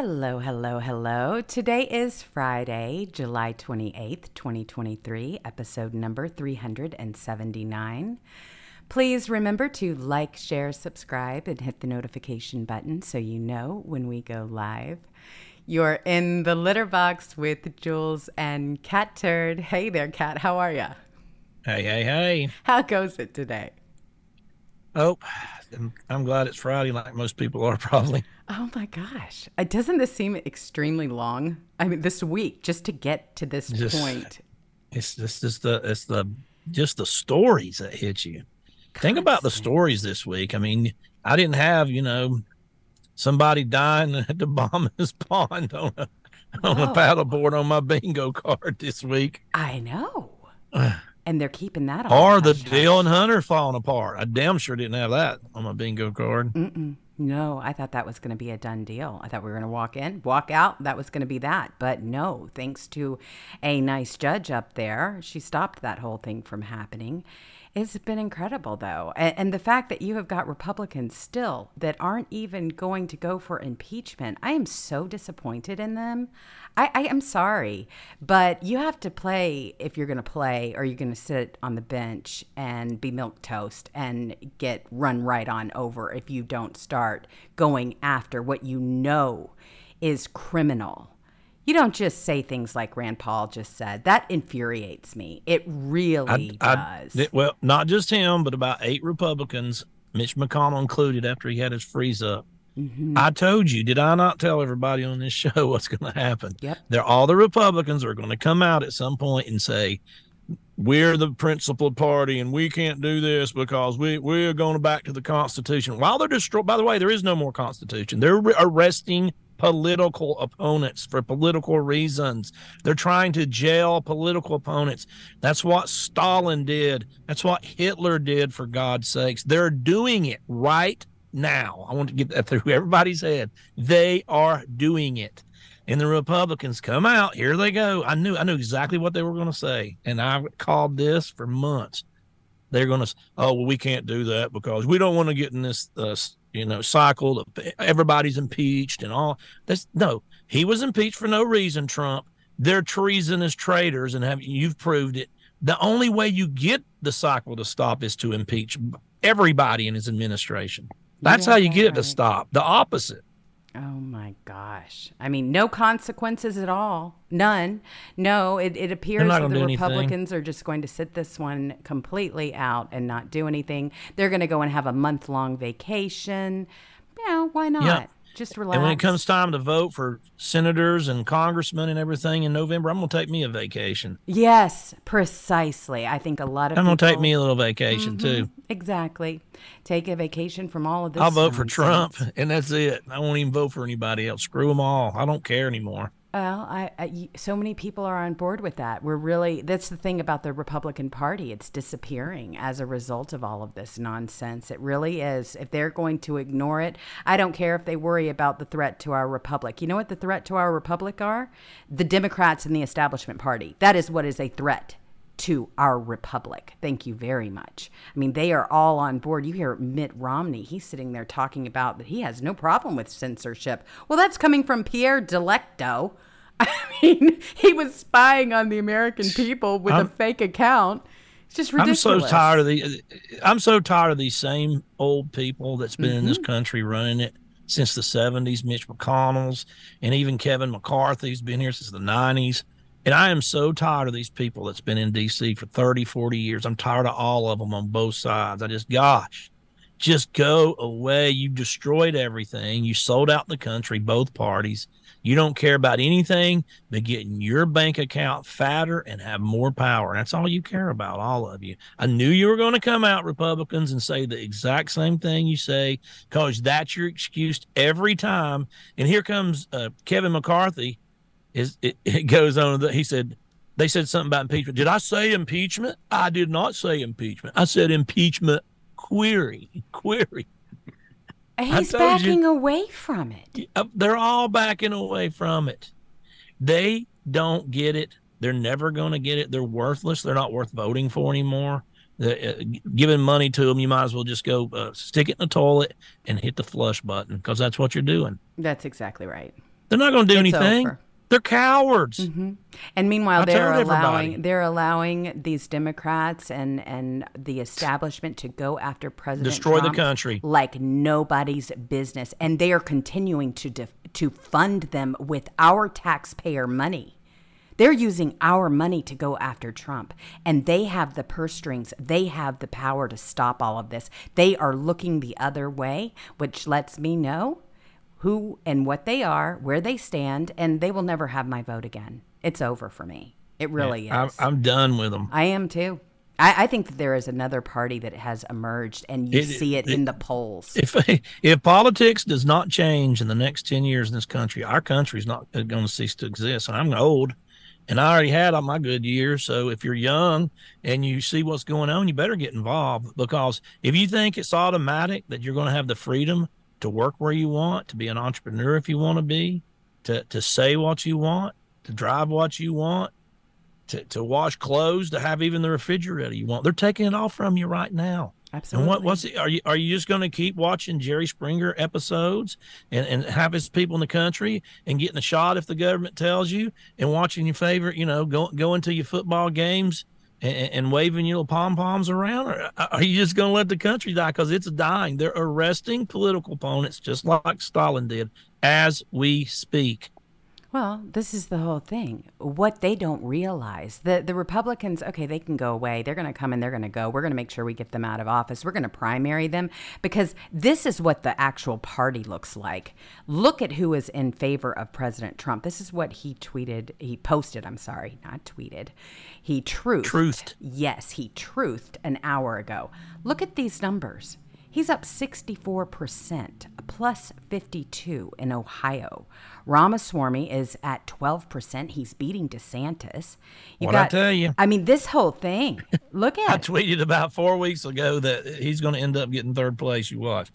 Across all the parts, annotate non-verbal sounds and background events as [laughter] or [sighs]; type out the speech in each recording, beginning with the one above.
Hello, hello, hello. Today is Friday, July 28th, 2023, episode number 379. Please remember to like, share, subscribe, and hit the notification button so you know when we go live. You're in the litter box with Jewels and Catturd. Hey there, Cat. How are ya? Hey, hey, hey. How goes it today? Oh, I'm glad it's Friday, like most people are [laughs] probably. Oh my gosh. Uh, Doesn't this seem extremely long? I mean, this week, just to get to this Just- point. It's just, just the, it's the, just the stories that hit you. Think about the stories this week. I mean, I didn't have, you know, somebody dying at the Obama's pond on a, on a paddleboard on my bingo card this week, I know. [sighs] [sighs] [sighs] and they're keeping that on. or the. Dale and Hunter falling apart. I damn sure didn't have that on my bingo card. Mm-mm. No, I thought that was going to be a done deal. I thought we were going to walk in, walk out. That was going to be that. But no, thanks to a nice judge up there, she stopped that whole thing from happening. It's been incredible, though. And, and the fact that you have got Republicans still that aren't even going to go for impeachment, I am so disappointed in them. I, I am sorry, but you have to play if you're going to play, or you're going to sit on the bench and be milk toast and get run right on over if you don't start going after what you know is criminal. You don't just say things like Rand Paul just said. That infuriates me. It really I- does. th- well, not just him, but about eight Republicans, Mitch McConnell included, after he had his freeze up. Mhm. I told you, did I not tell everybody on this [laughs] show what's going to happen? Yep. They're all the Republicans are going to come out at some point and say, we're the principled party and we can't do this because we we're going back to the Constitution. While they're destroyed, by the way, there is no more Constitution. They're re- arresting political opponents for political reasons. They're trying to jail political opponents. That's what Stalin did. That's what Hitler did, for God's sakes. They're doing it right now. I want to get that through everybody's head. They are doing it. And the Republicans come out. Here they go. I knew I knew exactly what they were going to say. And I called this for months. They're going to, oh, well, we can't do that because we don't want to get in this, uh, you know, cycle of everybody's impeached and all. That's no, he was impeached for no reason, Trump. They're treasonous traitors and have you've proved it. The only way you get the cycle to stop is to impeach everybody in his administration. That's how you get it to stop. The opposite. Oh my gosh. I mean, no consequences at all. None. No, it, it appears that the do anything. Republicans are just going to sit this one completely out and not do anything. They're going to go and have a month long vacation. Yeah, why not? Just relax. And when it comes time to vote for senators and congressmen and everything in November, I'm going to take me a vacation. Yes, precisely. I think a lot of I'm going to take me a little vacation mm-hmm. too. Exactly. Take a vacation from all of this. I'll vote for Trump, and that's it. I won't even vote for anybody else. Screw them all. I don't care anymore. Well, I, I so many people are on board with that. We're really that's the thing about the Republican Party. It's disappearing as a result of all of this nonsense. It really is. If they're going to ignore it, I don't care if they worry about the threat to our republic. You know what the threat to our republic are? The Democrats and the establishment party. That is what is a threat to our republic. Thank you very much. I mean, they are all on board. You hear Mitt Romney, he's sitting there talking about that he has no problem with censorship. Well, that's coming from Pierre Delecto. [laughs] I mean, he was spying on the American people with a I'm- fake account. It's just ridiculous. I'm so tired of the. I'm so tired of these same old people that's been in Mm-hmm. this country running it since the 70s. Mitch McConnell's and even Kevin McCarthy's been here since the 90s. And I am so tired of these people that's been in D.C. for 30, 40 years. I'm tired of all of them on both sides. I just, gosh, just go away. You destroyed everything. You sold out the country, both parties. You don't care about anything but getting your bank account fatter and have more power. That's all you care about, all of you. I knew you were going to come out, Republicans, and say the exact same thing you say because that's your excuse every time. And here comes uh, Kevin McCarthy. Is it, it goes on? He said they said something about impeachment. Did I say impeachment? I did not say impeachment. I said impeachment query query. He's told you. backing away from it. Uh, They're all backing away from it. They don't get it. They're never going to get it. They're worthless. They're not worth voting for anymore. The, uh, giving money to them, you might as well just go uh, stick it in the toilet and hit the flush button because that's what you're doing. That's exactly right. They're not going to do It's anything. over. They're cowards. Mm-hmm. And meanwhile, I they're allowing everybody. they're allowing these Democrats and and the establishment to go after President Destroy the country. like nobody's business, and they are continuing to def- to fund them with our taxpayer money. They're using our money to go after Trump, and they have the purse strings. They have the power to stop all of this. They are looking the other way, which lets me know who and what they are, where they stand, and they will never have my vote again. It's over for me. It really I'm, is. I'm done with them. I am too. I, I think that there is another party that has emerged, and you It- see it, it- in the polls. If [laughs] if politics does not change in the next ten years in this country, our country is not going to cease to exist. And I'm old, and I already had all my good years. So if you're young and you see what's going on, you better get involved because if you think it's automatic that you're going to have the freedom to work where you want, to be an entrepreneur if you want to be, to to say what you want, to drive what you want, to, to wash clothes, to have even the refrigerator you want, they're taking it all from you right now. Absolutely. And what what's it, are you are you just going to keep watching Jerry Springer episodes and and have his people in the country and getting a shot if the government tells you and watching your favorite you know go going to your football games and, and waving your little pom poms around or uh, are you just going to let the country die because it's dying? They're arresting political opponents just like Stalin did as we speak. Well, this is the whole thing. What they don't realize, the the Republicans, okay, they can go away. They're going to come and they're going to go. We're going to make sure we get them out of office. We're going to primary them because this is what the actual party looks like. Look at who is in favor of President Trump. This is what he tweeted, he posted, I'm sorry, not tweeted. He truthed. Truthed. Yes, he truthed an hour ago. Look at these numbers. He's up 64%, plus 52 in Ohio. Ramaswamy is at 12%. He's beating DeSantis. You What'd I tell you? I mean, this whole thing. Look [laughs] at I tweeted about four weeks ago that he's going to end up getting third place. You watch.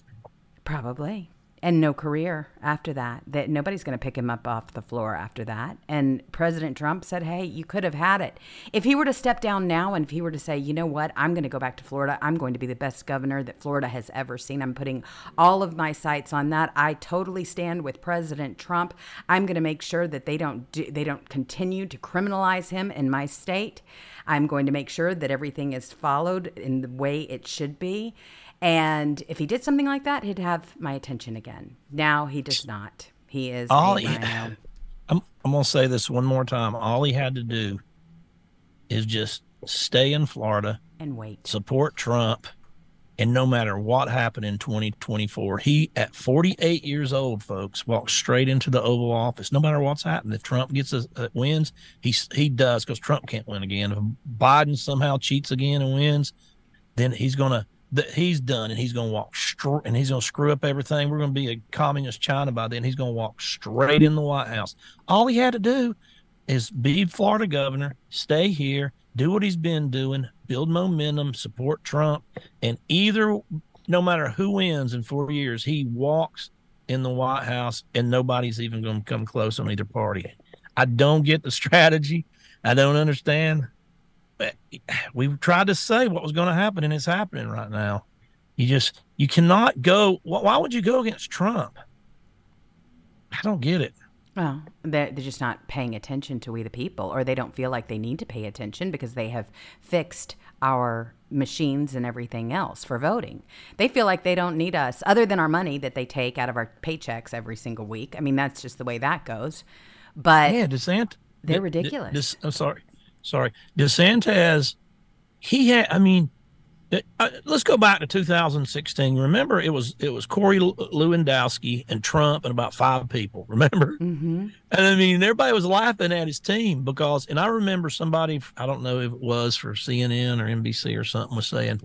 Probably. And no career after that. That nobody's going to pick him up off the floor after that. And President Trump said, "Hey, you could have had it. If he were to step down now and if he were to say, "You know what? I'm going to go back to Florida. I'm going to be the best governor that Florida has ever seen. I'm putting all of my sights on that. I totally stand with President Trump. I'm going to make sure that they don't do, they don't continue to criminalize him in my state. I'm going to make sure that everything is followed in the way it should be." And if he did something like that, he'd have my attention again. Now he does not. He is All he- [laughs] I'm I'm gonna say this one more time. All he had to do is just stay in Florida, and wait. support Trump, and no matter what happened in 2024, he at 48 years old, folks, walks straight into the Oval Office. No matter what's happened, if Trump gets a, uh, wins, he he does because Trump can't win again. If Biden somehow cheats again and wins, then he's gonna that he's done and he's gonna walk straight and he's gonna screw up everything. We're gonna be a communist China by then. He's gonna walk straight in the White House. All he had to do is be Florida governor, stay here, do what he's been doing, build momentum, support Trump, and either no matter who wins in four years, he walks in the White House and nobody's even going to come close on either party. I don't get the [laughs] strategy. I don't understand. [sighs] We tried to say what was going to happen, and it's happening right now. You just you cannot go. Why would you go against Trump? I don't get it. Well, they're, they're just not paying attention to we the people, or they don't feel like they need to pay attention because they have fixed our machines and everything else for voting. They feel like they don't need us, other than our money that they take out of our paychecks every single week. I mean, that's just the way that goes. But Yeah, DeSantis. They're De- De- ridiculous. I'm sorry, sorry. DeSantis, he had. I mean, uh, let's go back to 2016. Remember, it was it was Corey Lewandowski and Trump and about five people. [laughs] Remember, hmm and I mean, everybody was laughing at his team because. And I remember somebody, I don't know if it was for CNN or NBC or something, was saying,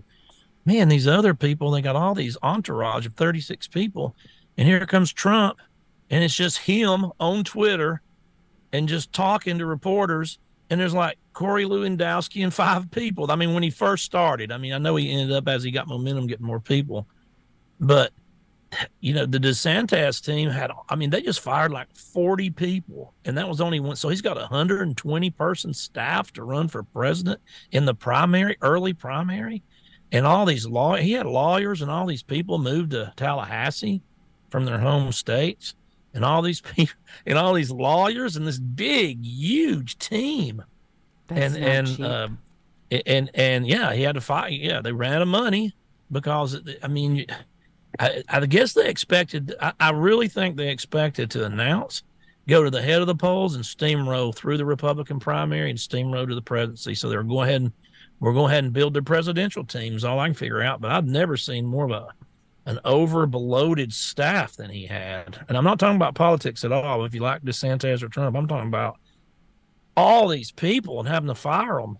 "Man, these other people, they got all these entourage of 36 people, and here comes Trump, and it's just him on Twitter." and just talking to reporters. And there's like Corey Lewandowski and five people. I mean, when he first started, I mean, I know he ended up as he got momentum getting more people, but you know, the DeSantis team had, I mean, they just fired like 40 people, and that was only one. So he's got a 120 person staff to run for president in the primary, early primary. And all these law, he had lawyers and all these people moved to Tallahassee from their home states and all these [laughs] people and all these lawyers and this big, huge team. That's and and uh, and and yeah, he had to fight. Yeah, they ran out of money because I mean, I, I guess they expected. I, I really think they expected to announce, go to the head of the polls and steamroll through the Republican primary and steamroll to the presidency. So they're going ahead and we're going ahead and build their presidential teams. All I can figure out, but I've never seen more of a an over bloated staff than he had. And I'm not talking about politics at all. If you like DeSantis or Trump, I'm talking about all these people and having to fire them.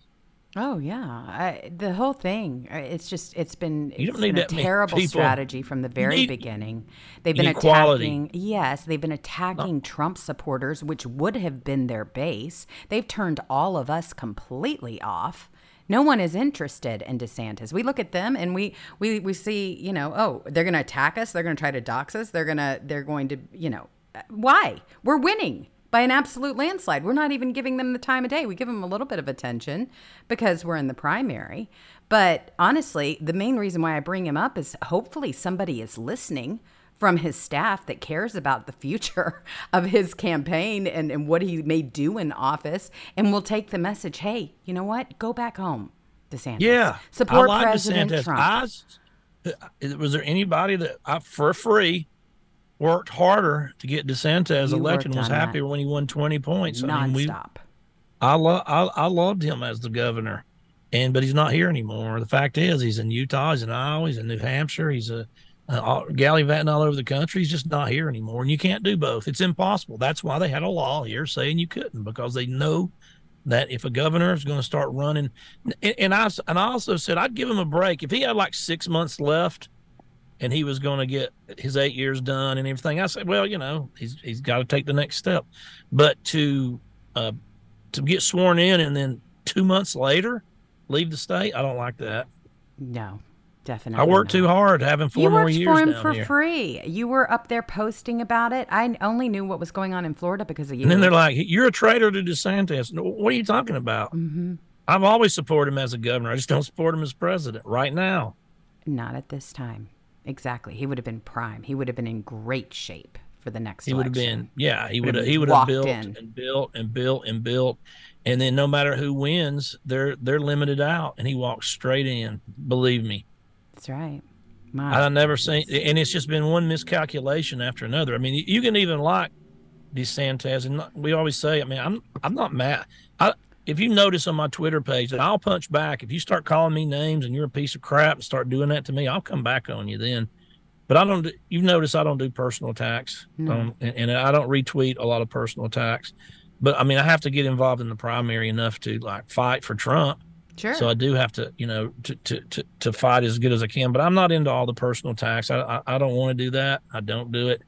Oh yeah, I, the whole thing. uh, It's just it's been You don't it's been a that terrible strategy from the very need- beginning. They've been need quality. attacking. Yes, they've been attacking Trump supporters, which would have been their base. They've turned all of us completely off. No one is interested in DeSantis. We look at them and we we we see, you know, oh, they're going to attack us. They're going to try to dox us. They're going to they're going to, you know, uh, why? We're winning by an absolute landslide. We're not even giving them the time of day. We give them a little bit of attention because we're in the primary. But honestly, the main reason why I bring him up is hopefully somebody is listening from his staff that cares about the future [laughs] of his campaign and, and what he may do in office and will take the message hey, you know what? Go back home, DeSantis. Yeah, Support like President DeSantis. Trump. I uh, was there anybody that I, for free worked harder to get DeSantis You election worked was on that. happier when he won 20 points. I mean, we, Nonstop. I love I, I loved him as the governor, and but he's not here anymore. The fact is, he's in Utah, he's in Iowa, he's in New Hampshire, he's a uh, all- gallivanting all over the country. He's just not here anymore, and you can't do both. It's impossible. That's why they had a law here saying you couldn't because they know that if a governor is going to start running, and, and I and I also said I'd give him a break if he had like six months left. And he was going to get his eight years done and everything. I said, well, you know, he's he's got to take the next step. But to uh, to get sworn in and then two months later leave the state. I don't like that. No, definitely. I worked not. too hard having four you more worked years for him for here. free. You were up there posting about it. I only knew what was going on in Florida because of you. And then they're like, "You're a traitor to DeSantis." What are you talking about? hmm I've always supported him as a governor. I just don't support him as president right now. Not at this time. Exactly. He would have been prime. He would have been in great shape for the next He would have been, yeah, he Would have he would have built in. and built and built and built, and then no matter who wins, they're they're limited out, and he walks straight in. Believe me. That's right. My, I've never seen, and it's just been one miscalculation after another. I mean, you- you can even like DeSantis, and we always say, I mean, I'm I'm not mad. I if you notice on my Twitter page that I'll punch back. If you start calling me names and you're a piece of crap and start doing that to me, I'll come back on you then. But I don't. do- You notice I don't do personal attacks, No. um, and, and I don't retweet a lot of personal attacks. But I mean, I have to get involved in the primary enough to like fight for Trump. sure. So I do have to, you know, to, to, to, to fight as good as I can. But I'm not into all the personal attacks. I I, I don't want to do that. I don't do it.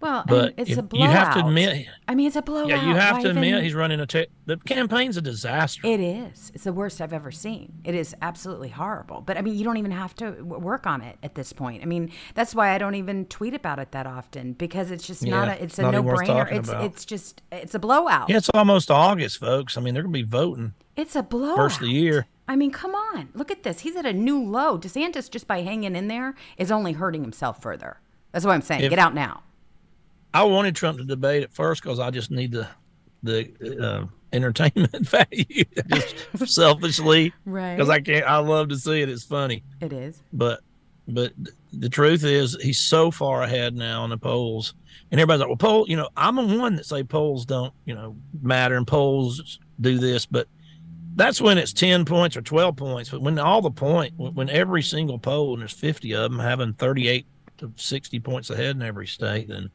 Well, But it's if- a you blowout. have to admit, I mean, it's a blowout. yeah, you have Why to admit even- he's running a. Te- the campaign's a disaster. It is. It's the worst I've ever seen. It is absolutely horrible. But I mean, you don't even have to work on it at this point. I mean, that's why I don't even tweet about it that often because it's just not a. It's a no brainer. It's about. it's just it's a blowout. yeah, it's almost August, folks. I mean, they're gonna be voting It's a blowout. first of the year. I mean, come on. Look at this. He's at a new low. DeSantis, just by hanging in there, is only hurting himself further. That's what I'm saying. If- Get out now. I wanted Trump to debate at first because I just need the the uh, entertainment [laughs] value, just selfishly, Right. because I can't. I love to see it. It's funny. It is. but but the truth is he's so far ahead now in the polls and everybody's like well poll you know i'm the one that say polls don't you know matter and polls do this but that's when it's 10 points or 12 points but when all the point when when every single poll and there's 50 of them having 38 to 60 points ahead in every state then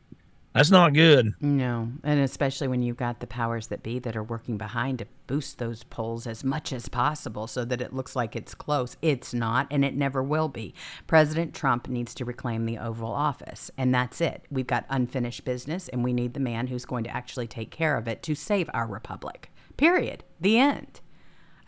that's not good No, and especially when you've got the powers that be that are working behind to boost those polls as much as possible so that it looks like it's close. It's not, and it never will be. President Trump needs to reclaim the Oval Office, and that's it. We've got unfinished business, and we need the man who's going to actually take care of it to save our republic. Period. The end.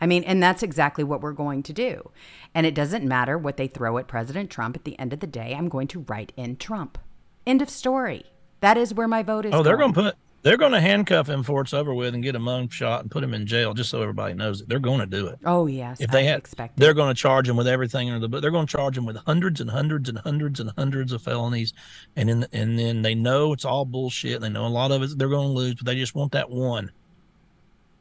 I mean, and that's exactly what we're going to do. And it doesn't matter what they throw at President Trump. At the end of the day, I'm going to write in Trump. End of story. That is where my vote is. oh they're going to put They're going to handcuff him before it's over with and get him shot and put him in jail, just so everybody knows it. They're going to do it. Oh yes, if they as have, expected. they're going to charge him with everything under the book. They're going to charge him with hundreds and hundreds and hundreds and hundreds of felonies, and then and then they know it's all bullshit. They know a lot of it they're going to lose, but they just want that one.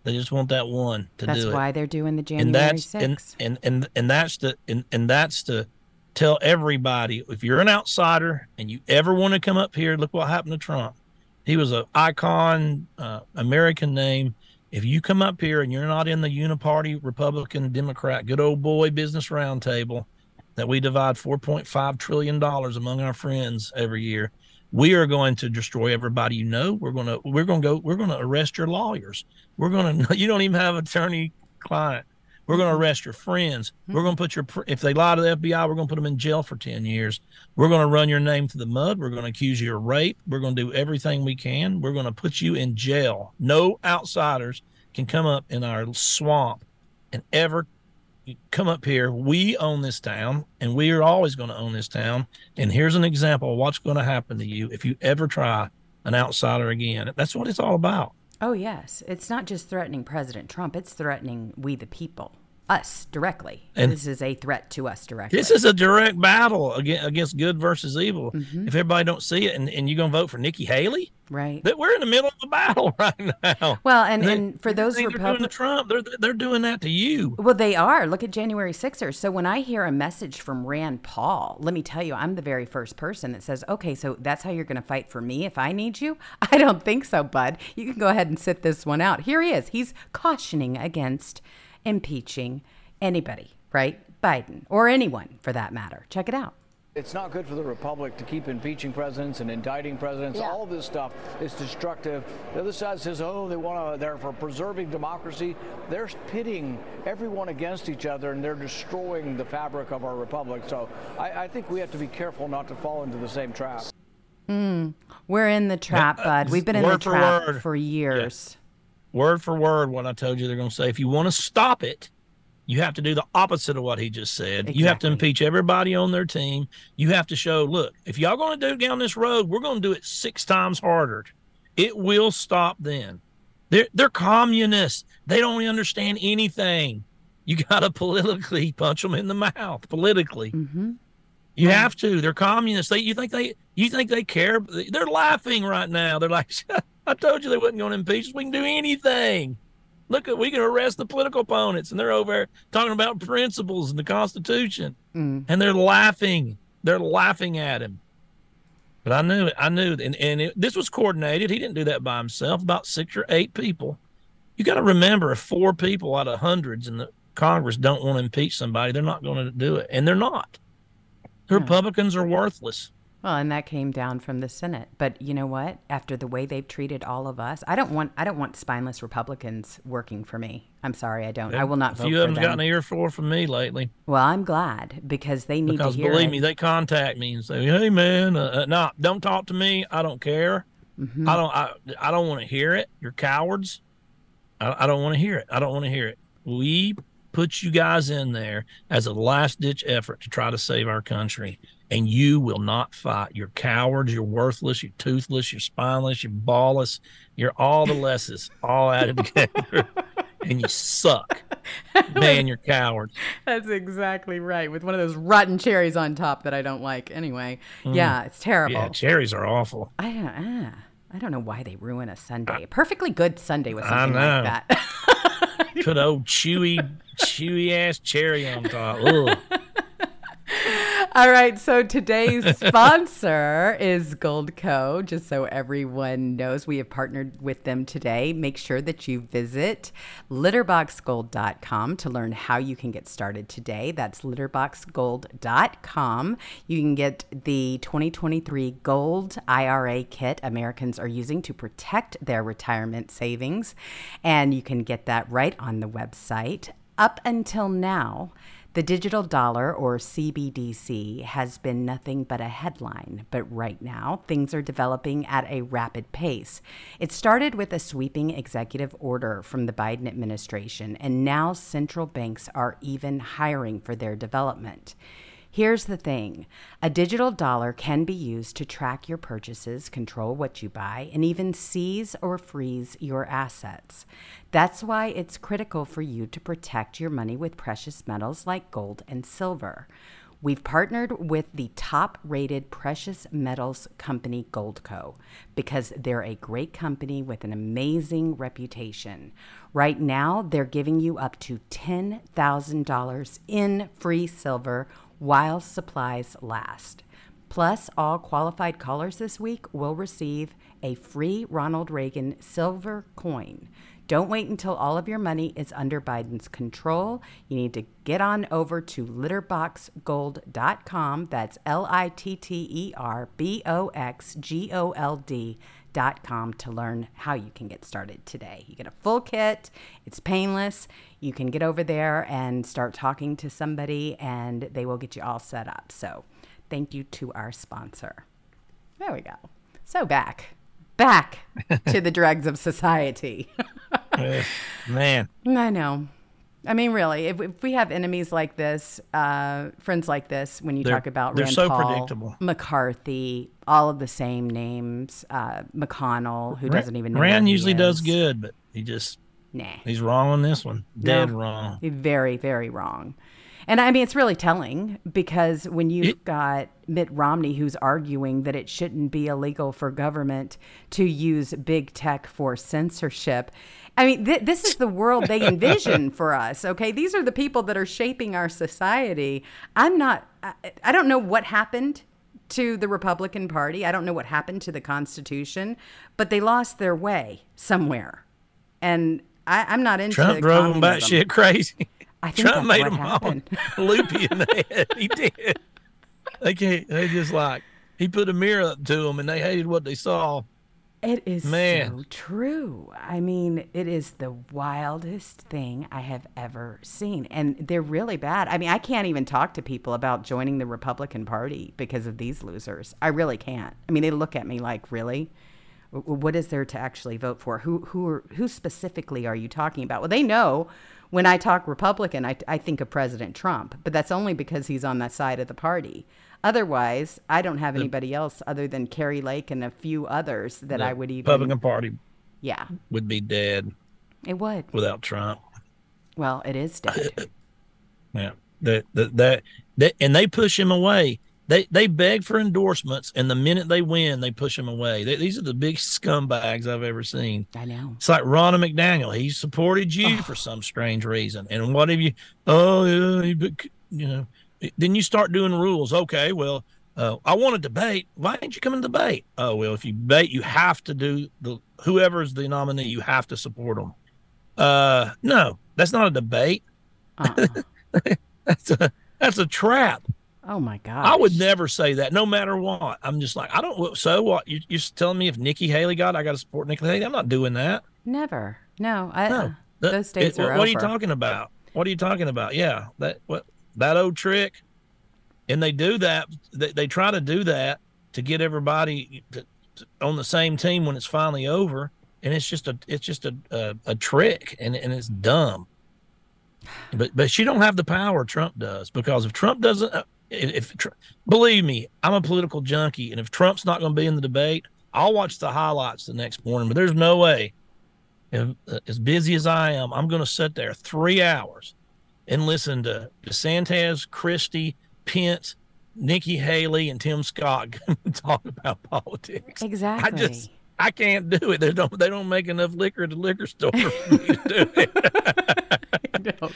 They just want that one to That's do it. That's why they're doing the January and that's 6th. and, and and and that's the and, and that's to tell everybody if you're an outsider and you ever want to come up here, look what happened to Trump. He was an icon, uh, American name. If you come up here and you're not in the uniparty Republican Democrat, good old boy business roundtable that we divide 4.5 trillion dollars among our friends every year, we are going to destroy everybody you know. We're going to we're going to go we're going to arrest your lawyers. We're going [laughs] to you don't even have attorney client. We're going to mm-hmm. arrest your friends. We're mm-hmm. going to put your if they lie to the FBI, we're going to put them in jail for 10 years. We're going to run your name to the mud. We're going to accuse you of rape. We're going to do everything we can. We're going to put you in jail. No outsiders can come up in our swamp and ever come up here. We own this town and we are always going to own this town. And here's an example of what's going to happen to you if you ever try an outsider again. That's what it's all about. Oh, yes. It's not just threatening President Trump, it's threatening we the people, us directly. And- this is a threat to us directly. This is a direct battle against, good versus evil. Mhm. If everybody don't see it and, and you're going to vote for Nikki Haley, right. that we're in the middle of a battle [laughs] right now. Well, and, They- and for those they're doing to Republicans. Trump, they're, they're doing that to you. Well, they are. Look at January 6ers. So when I hear a message from Rand Paul, let me tell you, I'm the very first person that says, okay, so that's how you're going to fight for me if I need you? [laughs] I don't think so, bud. You can go ahead and sit this one out. Here he is. He's cautioning against impeaching anybody, right? Biden or anyone for that matter. Check it out. It's not good for the republic to keep impeaching presidents and indicting presidents. Yeah. All of this stuff is destructive. The other side says, "Oh, they want to. They're for preserving democracy." They're pitting everyone against each other, and they're destroying the fabric of our republic. So, I, I think we have to be careful not to fall into the same trap. Hmm. We're in the trap, uh, bud. We've been in the Word for trap word. for years. Word for word, what I told you they're going to say. If you want to stop it, you have to do the opposite of what he just said. You have to impeach everybody on their team. You have to show, look, if y'all going to do down this road, we're going to do it six times harder. It will stop then. They're they're communists. They don't understand anything. You got to [laughs] politically punch them in the mouth. Politically, hmm you have to. They're communists. They you think they you think they care? They're laughing right now. They're like, [laughs] I told you they wasn't going to impeach us. We can do anything. Look at we can arrest the political opponents, and they're over there talking about principles and the Constitution, Mm. and they're laughing. They're laughing at him. But I knew it. I knew, it. and and it, this was coordinated. He didn't do that by himself. About six or eight people. You got to remember, if four people out of hundreds in the Congress don't want to impeach somebody, they're not going to do it, and they're not. The Yeah. Republicans are worthless. Well, and that came down from the Senate. But you know what? After the way they've treated all of us, I don't want I don't want spineless Republicans working for me. I'm sorry, I don't. I will not A vote few for of them's them. gotten an earful from me lately well, I'm glad because they need because to hear Because believe it. me, they contact me and say, "Hey, man, uh, uh, no, don't talk to me. I don't care. Mhm. I don't. I, I don't want to hear it. You're cowards. I, I don't want to hear it. I don't want to hear it. We put you guys in there as a last ditch effort to try to save our country, and you will not fight. You're cowards. You're worthless. You're toothless. You're spineless. You're ballless. You're all the lesses all added [laughs] together, and you suck. Man, you're cowards. That's exactly right. With one of those rotten cherries on top that I don't like. Anyway, yeah, it's terrible. Mm. Yeah, cherries are awful. I don't. Uh, I don't know why they ruin a Sunday. A perfectly good Sunday with something like that. [laughs] Put old chewy, chewy ass cherry on top. [laughs] Ugh. All right, so today's [laughs] sponsor is Goldco. Just so everyone knows, we have partnered with them today. Make sure that you visit litterboxgold.com to learn how you can get started today. That's litterboxgold.com. You can get the 2023 Gold IRA kit Americans are using to protect their retirement savings, and you can get that right on the website. Up until now, the digital dollar, or CBDC, has been nothing but a headline, but right now things are developing at a rapid pace. It started with a sweeping executive order from the Biden administration, and now central banks are even hiring for their development. Here's the thing a digital dollar can be used to track your purchases, control what you buy, and even seize or freeze your assets. That's why it's critical for you to protect your money with precious metals like gold and silver. We've partnered with the top rated precious metals company Goldco because they're a great company with an amazing reputation. Right now, they're giving you up to $10,000 in free silver while supplies last. Plus, all qualified callers this week will receive a free Ronald Reagan silver coin. Don't wait until all of your money is under Biden's control. You need to get on over to litterboxgold.com. That's L I T T E R B O X G O L D.com to learn how you can get started today. You get a full kit, it's painless. You can get over there and start talking to somebody, and they will get you all set up. So, thank you to our sponsor. There we go. So, back back [laughs] to the dregs of society. [laughs] Uh, man, I know. I mean, really, if, if we have enemies like this, uh, friends like this, when you They're- talk about they're Rand so Paul, predictable. McCarthy, all of the same names, uh, McConnell, who Ra- doesn't even know Rand usually does good, but he just Nah. he's wrong on this one. Dead No. wrong. Very, very wrong. And I mean, it's really telling because when you've It- got Mitt Romney who's arguing that it shouldn't be illegal for government to use big tech for censorship. I mean, th- this is the world they envision for us. Okay. These are the people that are shaping our society. I'm not, I, I don't know what happened to the Republican Party. I don't know what happened to the Constitution, but they lost their way somewhere. And I, I'm not into Trump drove them batshit crazy. I think Trump made them him all [laughs] loopy in the head. He did. They can't. They just like he put a mirror up to them, and they hated what they saw. It is Man. so true. I mean, it is the wildest thing I have ever seen. And they're really bad. I mean, I can't even talk to people about joining the Republican Party because of these losers. I really can't. I mean, they look at me like, really? What is there to actually vote for? Who who are, who specifically are you talking about? Well, they know when I talk Republican, I, I think of President Trump, but that's only because he's on that side of the party. Otherwise, I don't have anybody else other than Kari Lake and a few others that I would even. Republican Party Yeah, would be dead it would. without Trump. Well, it is dead. [laughs] Yeah, that that that, that and they push him away. They they beg for endorsements, and the minute they win, they push him away. They, these are the big scumbags I've ever seen. I know. It's like Ronna McDaniel. He supported you for some strange reason. And what have you? Oh, yeah, you know. Then you start doing rules. Okay, well, uh, I want to debate. Why didn't you come and debate? Oh, well, if you debate, you have to do the whoever's the nominee. You have to support them. Uh, no, that's not a debate. Uh-uh. [laughs] That's a that's a trap. oh my god. I would never say that, no matter what. I'm just like, I don't. So what? You, you're telling me if Nikki Haley got, I got to support Nikki Haley? I'm not doing that. Never. No. I, No, uh, those days it- are what, what are you talking about? What are you talking about? Yeah, that what that old trick, and they do that. They, they try to do that to get everybody to, to- on the same team when it's finally over, and it's just a it's just a a, a trick, and and it's dumb. But but she don't have the power Trump does because if Trump doesn't, uh, if, if believe me, I'm a political junkie, and if Trump's not going to be in the debate, I'll watch the highlights the next morning. But there's no way if, uh, as busy as I am, I'm going to sit there three hours and listen to DeSantis, Christie, Pence, Nikki Haley, and Tim Scott [laughs] talk about politics. Exactly. I just I can't do it. They don't they don't make enough liquor at the liquor store for me to do it. [laughs] No,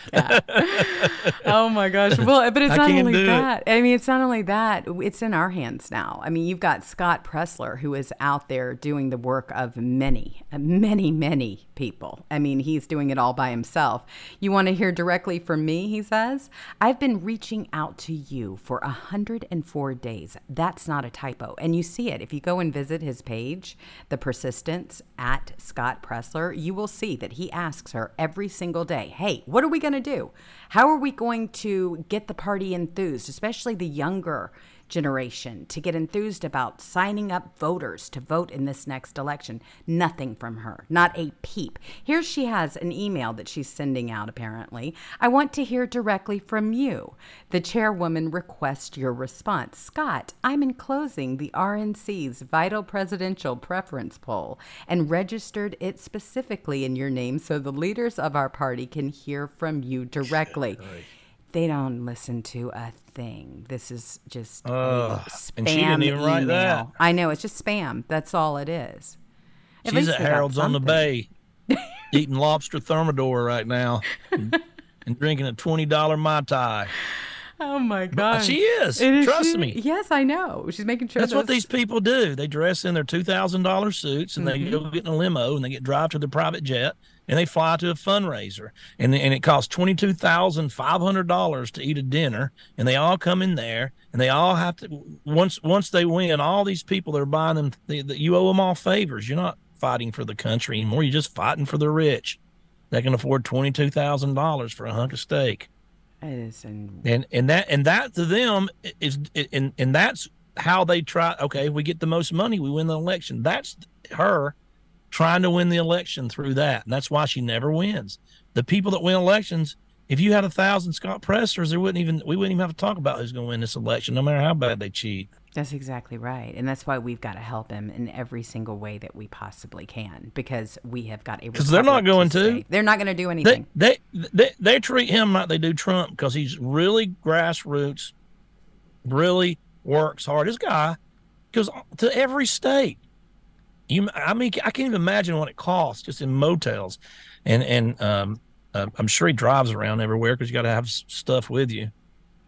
oh my gosh. Well, but it's not only do it. that. I mean, it's not only that. It's in our hands now. I mean, you've got Scott Presler who is out there doing the work of many, many, many people. I mean, he's doing it all by himself. You want to hear directly from me, he says? I've been reaching out to you for 104 days. That's not a typo. And you see it. If you go and visit his page, The Persistence at Scott Presler, you will see that he asks her every single day, hey, what are we going to do? How are we going to get the party enthused, especially the younger generation to get enthused about signing up voters to vote in this next election. Nothing from her, not a peep. Here she has an email that she's sending out, apparently. I want to hear directly from you. The chairwoman requests your response. Scott, I'm enclosing the RNC's vital presidential preference poll and registered it specifically in your name so the leaders of our party can hear from you directly. They don't listen to a thing. This is just Ugh, spam and she didn't even write email. that. I know it's just spam. That's all it is. At She's at Harold's on the. Bay, eating [laughs] lobster thermidor right now, and, [laughs] and drinking a twenty dollar mai tai. Oh my Uh, god, She is. Is Trust she- me. Yes, I know. She's making sure That's what these people do. They dress in their two thousand dollar suits and Mm-hmm. they go get in a limo and they get drive to the private jet and they fly to a fundraiser and and it costs twenty two thousand five hundred dollars to eat a dinner and they all come in there and they all have to once once they win all these people that are buying them the, the, you owe them all favors. You're not fighting for the country anymore. You're just fighting for the rich. They can afford twenty two thousand dollars for a hunk of steak It is, and and and that and that to them is and and that's how they try okay if we get the most money we win the election that's her trying to win the election through that and that's why she never wins the people that win elections if you had a thousand scott preslers there wouldn't even we wouldn't even have to talk about who's going to win this election no matter how bad they cheat that's exactly right. And that's why we've got to help him in every single way that we possibly can because we have got a 'Cause they're not going to. save. They're not going to do they, anything. they they they treat him like they do trump because he's really grassroots really works hard this guy goes to every state you i mean i can't even imagine what it costs just in motels. And and um uh, i'm sure he drives around everywhere because you got to have stuff with you.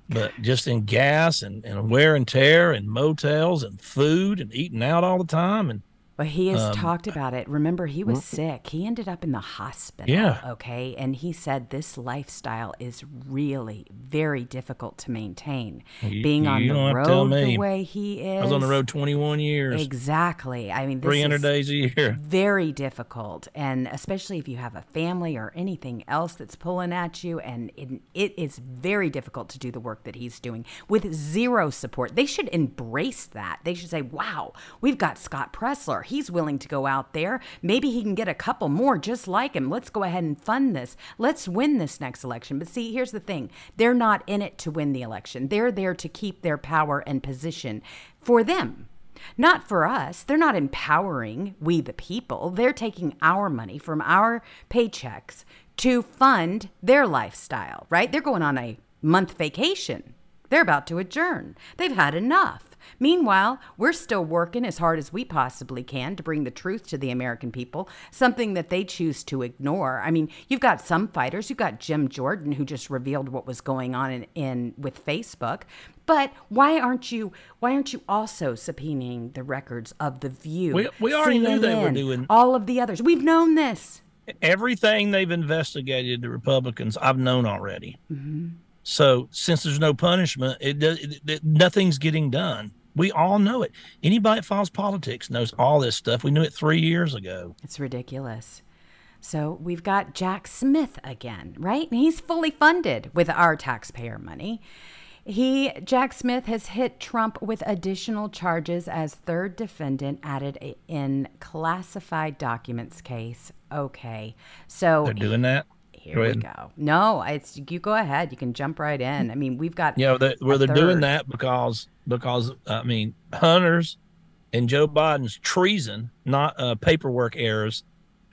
But just in gas and, and wear and tear and motels and food and eating out all the time and But he has Um, talked about it. Remember, he was sick. He ended up in the hospital. Yeah. Okay. And he said this lifestyle is really very difficult to maintain. You- Being on the don't have to tell road the way he is. i was on the road 21 years Exactly. I mean, this 300 is days a year [laughs] very difficult. And especially if you have a family or anything else that's pulling at you. And it, it is very difficult to do the work that he's doing with zero support. They should embrace that. They should say, wow, we've got Scott Presler. He's willing to go out there. Maybe he can get a couple more just like him. Let's go ahead and fund this. Let's win this next election. But see, here's the thing they're not in it to win the election, they're there to keep their power and position for them. Not for us. They're not empowering we, the people. They're taking our money from our paychecks to fund their lifestyle, right? They're going on a month vacation. They're about to adjourn. They've had enough. Meanwhile, we're still working as hard as we possibly can to bring the truth to the American people, something that they choose to ignore. I mean, you've got some fighters. You've got Jim Jordan, who just revealed what was going on in, in with Facebook. But why aren't you? Why aren't you also subpoenaing the records of the View? We- we already knew they were doing- all of the others. We've known this. everything they've investigated the republicans i've known already mm-hmm. So since there's no punishment it does it, it- nothing's getting done we all know it anybody that follows politics knows all this stuff we knew it three years ago It's ridiculous. So we've got Jack Smith again, right? And he's fully funded with our taxpayer money. He Jack Smith has hit Trump with additional charges as third defendant added in classified documents case. Okay. So they're doing that here Go we go. No, it's you go ahead. You can jump right in. I mean, we've got Yeah, they, where they're doing that because because I mean Hunter's and Joe Biden's treason, not uh, paperwork errors,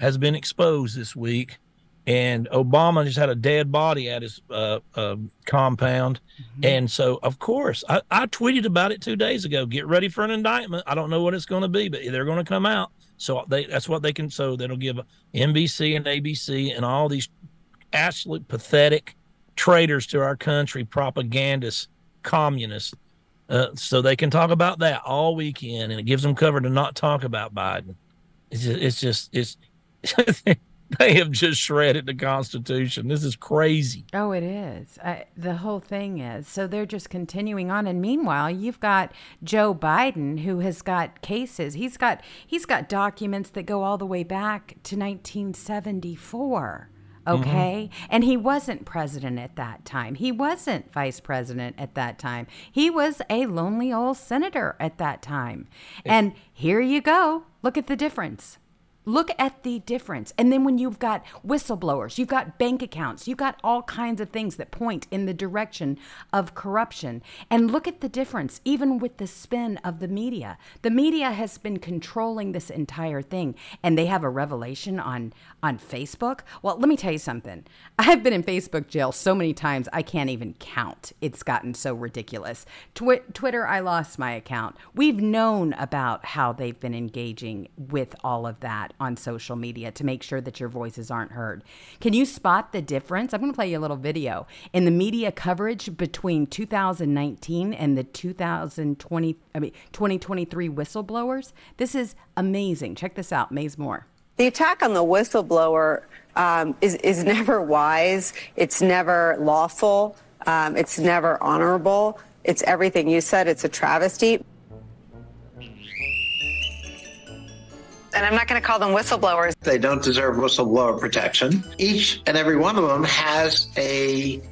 has been exposed this week, and Obama just had a dead body at his uh, uh, compound, Mm-hmm. and so of course I, I tweeted about it two days ago. Get ready for an indictment. I don't know what it's going to be, but they're going to come out. So they that's what they can. So that'll give NBC and ABC and all these absolute pathetic traitors to our country, propagandists, communists. Uh, so they can talk about that all weekend, and it gives them cover to not talk about Biden. It's just, it's just, it's. [laughs] they have just shredded the Constitution. This is crazy. Oh, it is. I, the whole thing is. So they're just continuing on, and meanwhile, you've got Joe Biden, who has got cases. He's got he's got documents that go all the way back to 1974. Okay. Mm-hmm. And he wasn't president at that time. He wasn't vice president at that time. He was a lonely old senator at that time. And here you go. Look at the difference. Look at the difference. And then when you've got whistleblowers, you've got bank accounts, you've got all kinds of things that point in the direction of corruption. And look at the difference, even with the spin of the media. The media has been controlling this entire thing, and they have a revelation on, on Facebook. Well, let me tell you something. [laughs] I've been in Facebook jail so many times, I can't even count. It's gotten so ridiculous. Twi- Twitter, I lost my account. We've known about how they've been engaging with all of that on social media to make sure that your voices aren't heard. Can you spot the difference? I'm going to play you a little video in the media coverage between 2019 and the 2020 I mean 2023 whistleblowers. This is amazing. Check this out, Maze Moore. The attack on the whistleblower um, is is [laughs] never wise. It's never lawful. Um, it's never honorable. It's everything you said. It's a travesty. And I'm not going to call them whistleblowers. They don't deserve whistleblower protection. Each and every one of them has a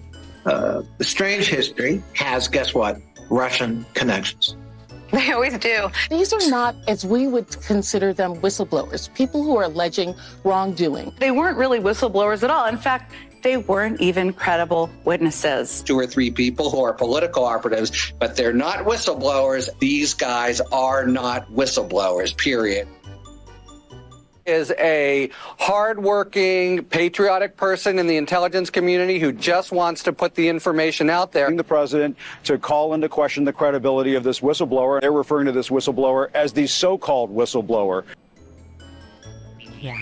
uh, strange history, has, guess what, Russian connections. [laughs] They always do. These are not, as we would consider them, whistleblowers, people who are alleging wrongdoing. They weren't really whistleblowers at all. In fact, they weren't even credible witnesses. Two or three people who are political operatives, but they're not whistleblowers. These guys are not whistleblowers, period is a hardworking, patriotic person in the intelligence community who just wants to put the information out there. The president to call into question the credibility of this whistleblower. They're referring to this whistleblower as the so-called whistleblower. Yeah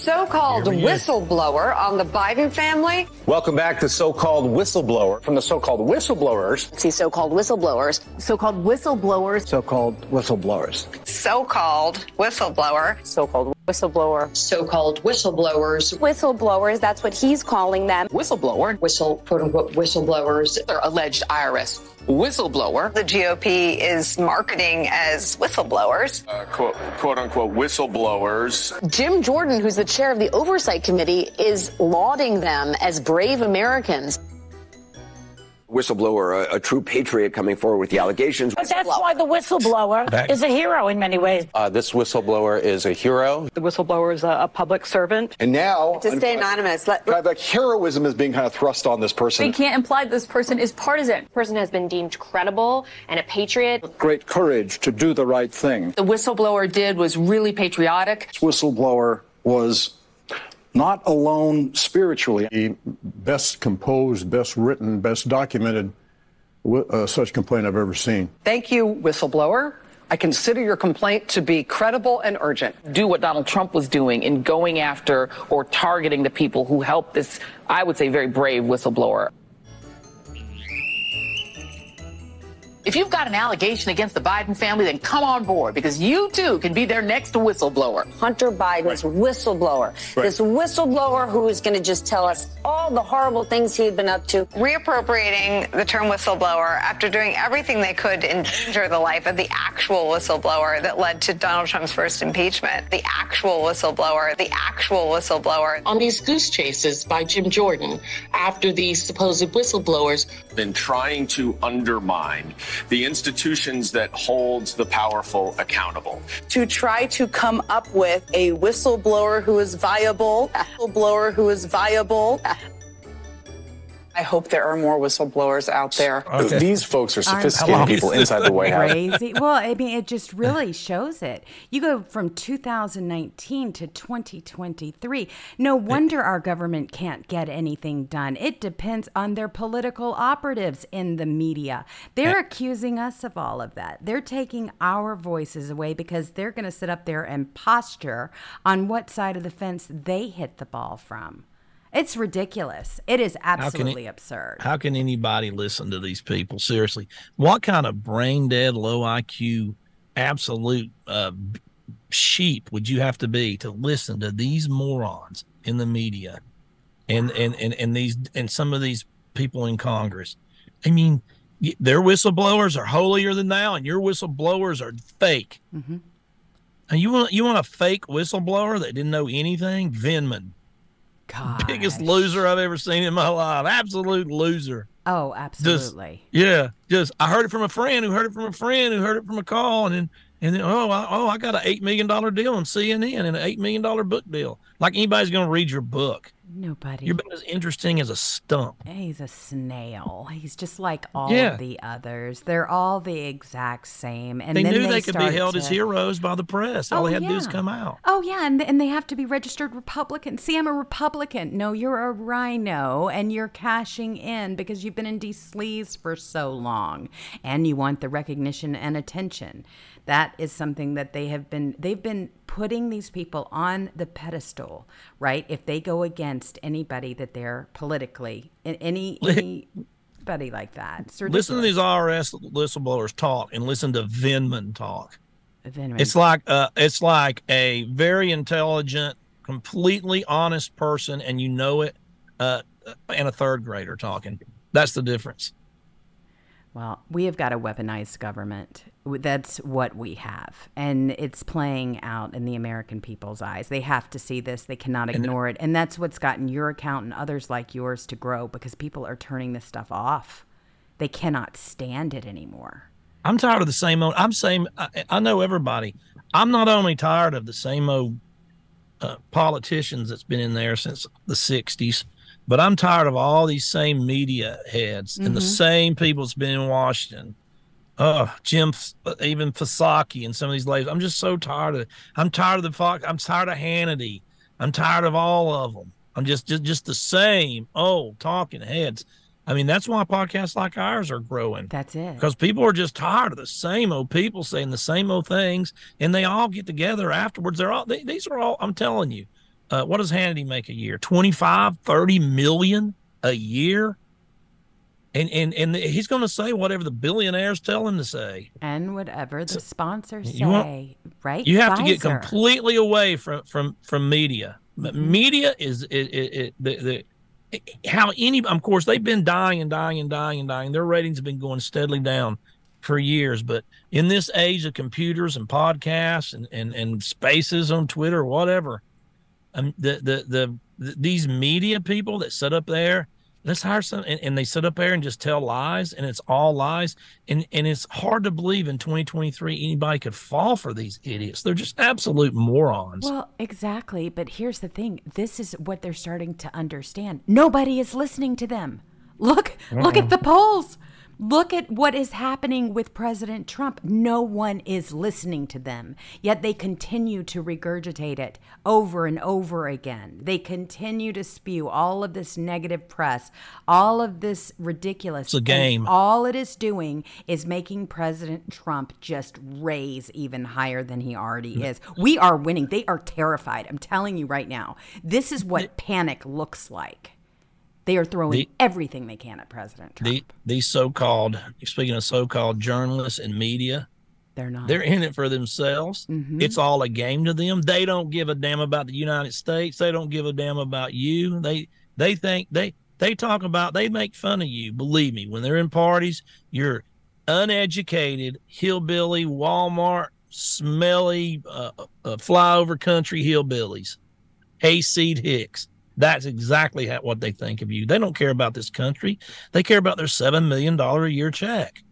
so-called whistleblower on the Biden family. Welcome back to so-called whistleblower from the so-called whistleblowers. See so-called whistleblowers. So-called whistleblowers. So-called whistleblowers. So-called whistleblower. So-called whistleblower. So-called whistleblowers. Whistleblowers, that's what he's calling them. Whistleblower. Whistle, quote unquote, whistleblowers. They're alleged IRS whistleblower. The GOP is marketing as whistleblowers. Uh, quote, quote unquote whistleblowers. Jim Jordan, who's the chair of the Oversight Committee, is lauding them as brave Americans whistleblower, a, a, true patriot coming forward with the allegations. But that's why the whistleblower Back. is a hero in many ways. Uh, this whistleblower is a hero. The whistleblower is a, a public servant. And now, to stay anonymous, let, kind of like heroism is being kind of thrust on this person. We can't imply this person is partisan. The person has been deemed credible and a patriot. Great courage to do the right thing. The whistleblower did was really patriotic. This whistleblower was not alone spiritually. The best composed, best written, best documented uh, such complaint I've ever seen. Thank you, whistleblower. I consider your complaint to be credible and urgent. Do what Donald Trump was doing in going after or targeting the people who helped this, I would say, very brave whistleblower. If you've got an allegation against the Biden family, then come on board because you too can be their next whistleblower. Hunter Biden's right. whistleblower. Right. This whistleblower who is going to just tell us all the horrible things he had been up to. Reappropriating the term whistleblower after doing everything they could to endanger the life of the actual whistleblower that led to Donald Trump's first impeachment. The actual whistleblower, the actual whistleblower. On these goose chases by Jim Jordan after these supposed whistleblowers. Been trying to undermine the institutions that holds the powerful accountable. To try to come up with a whistleblower who is viable, a whistleblower who is viable. I hope there are more whistleblowers out there. Okay. These folks are sophisticated people inside the White House. Crazy. Well, I mean, it just really shows it. You go from 2019 to 2023. No wonder our government can't get anything done. It depends on their political operatives in the media. They're accusing us of all of that. They're taking our voices away because they're going to sit up there and posture on what side of the fence they hit the ball from. It's ridiculous. It is absolutely how it, absurd. How can anybody listen to these people? Seriously, what kind of brain dead, low IQ, absolute uh, sheep would you have to be to listen to these morons in the media, and and and and these and some of these people in Congress? I mean, their whistleblowers are holier than thou, and your whistleblowers are fake. Mm-hmm. And you want you want a fake whistleblower that didn't know anything? Vindman God. Biggest loser I've ever seen in my life. Absolute loser. Oh, absolutely. Just, yeah, just I heard it from a friend who heard it from a friend who heard it from a call, and then and then oh I, oh I got an eight million dollar deal on CNN and an eight million dollar book deal. Like anybody's going to read your book. Nobody. You're about as interesting as a stump. He's a snail. He's just like all Yeah. the others. They're all the exact same. And they knew they, they, could be held to- as heroes by the press. All Oh, they had to do is come out. Oh yeah, and and they have to be registered Republican. See, I'm a Republican. No, you're a rhino, and you're cashing in because you've been in D sleaze for so long, and you want the recognition and attention. That is something that they have been. They've been putting these people on the pedestal, right? If they go against anybody that they're politically, in any [laughs] anybody like that, Listen to these IRS whistleblowers talk and listen to Vindman talk. Vindman. It's like uh, it's like a very intelligent, completely honest person, and you know it, uh, and a third grader talking. That's the difference. Well, we have got a weaponized government. That's what we have. And it's playing out in the American people's eyes. They have to see this. They cannot ignore it. And that's what's gotten your account and others like yours to grow because people are turning this stuff off. They cannot stand it anymore. I'm tired of the same old. I'm same. I, I know everybody. I'm not only tired of the same old uh, politicians that's been in there since the '60s, but I'm tired of all these same media heads and the Mhm. same people that's been in Washington. Oh, Jim, even Fasaki and some of these ladies. I'm just so tired of. I'm tired of the Fox. I'm tired of Hannity. I'm tired of all of them. I'm just just just the same old talking heads. I mean, that's why podcasts like ours are growing. That's it. Because people are just tired of the same old people saying the same old things, and they all get together afterwards. They're all they, these are all. I'm telling you, uh, what does Hannity make a year? 25, 30 million a year, and and and he's going to say whatever the billionaires tell him to say. And whatever the sponsors You want- say, right? You have to get completely away from from from media. But media is it, it, it the, the how any of course they've been dying and dying and dying and dying. Their ratings have been going steadily down for years. But in this age of computers and podcasts and and, and spaces on Twitter or whatever, um, the, the the the these media people that sit up there. Let's hire some, and, and they sit up there and just tell lies, and it's all lies, and and it's hard to believe in 2023 anybody could fall for these idiots. They're just absolute morons. Well, exactly. But here's the thing this is what they're starting to understand. Nobody is listening to them. Look, look at the polls. Look at what is happening with President Trump. No one is listening to them, yet they continue to regurgitate it over and over again. They continue to spew all of this negative press, all of this ridiculous. It's a game. all it is doing is making President Trump just raise even higher than he already mm. is. We are winning. They are terrified. I'm telling you right now. This is what panic looks like. They are throwing The- everything they can at President Trump. The, these so-called, speaking of so-called journalists and media, They're not. they're in it for themselves. Mhm. It's all a game to them. They don't give a damn about the United States. They don't give a damn about you. They they think they they talk about they make fun of you. Believe me, when they're in parties, you're uneducated hillbilly Walmart smelly uh, uh, flyover country hillbillies, hayseed hicks. That's exactly how, what they think of you. They don't care about this country. They care about their seven million dollar a year check.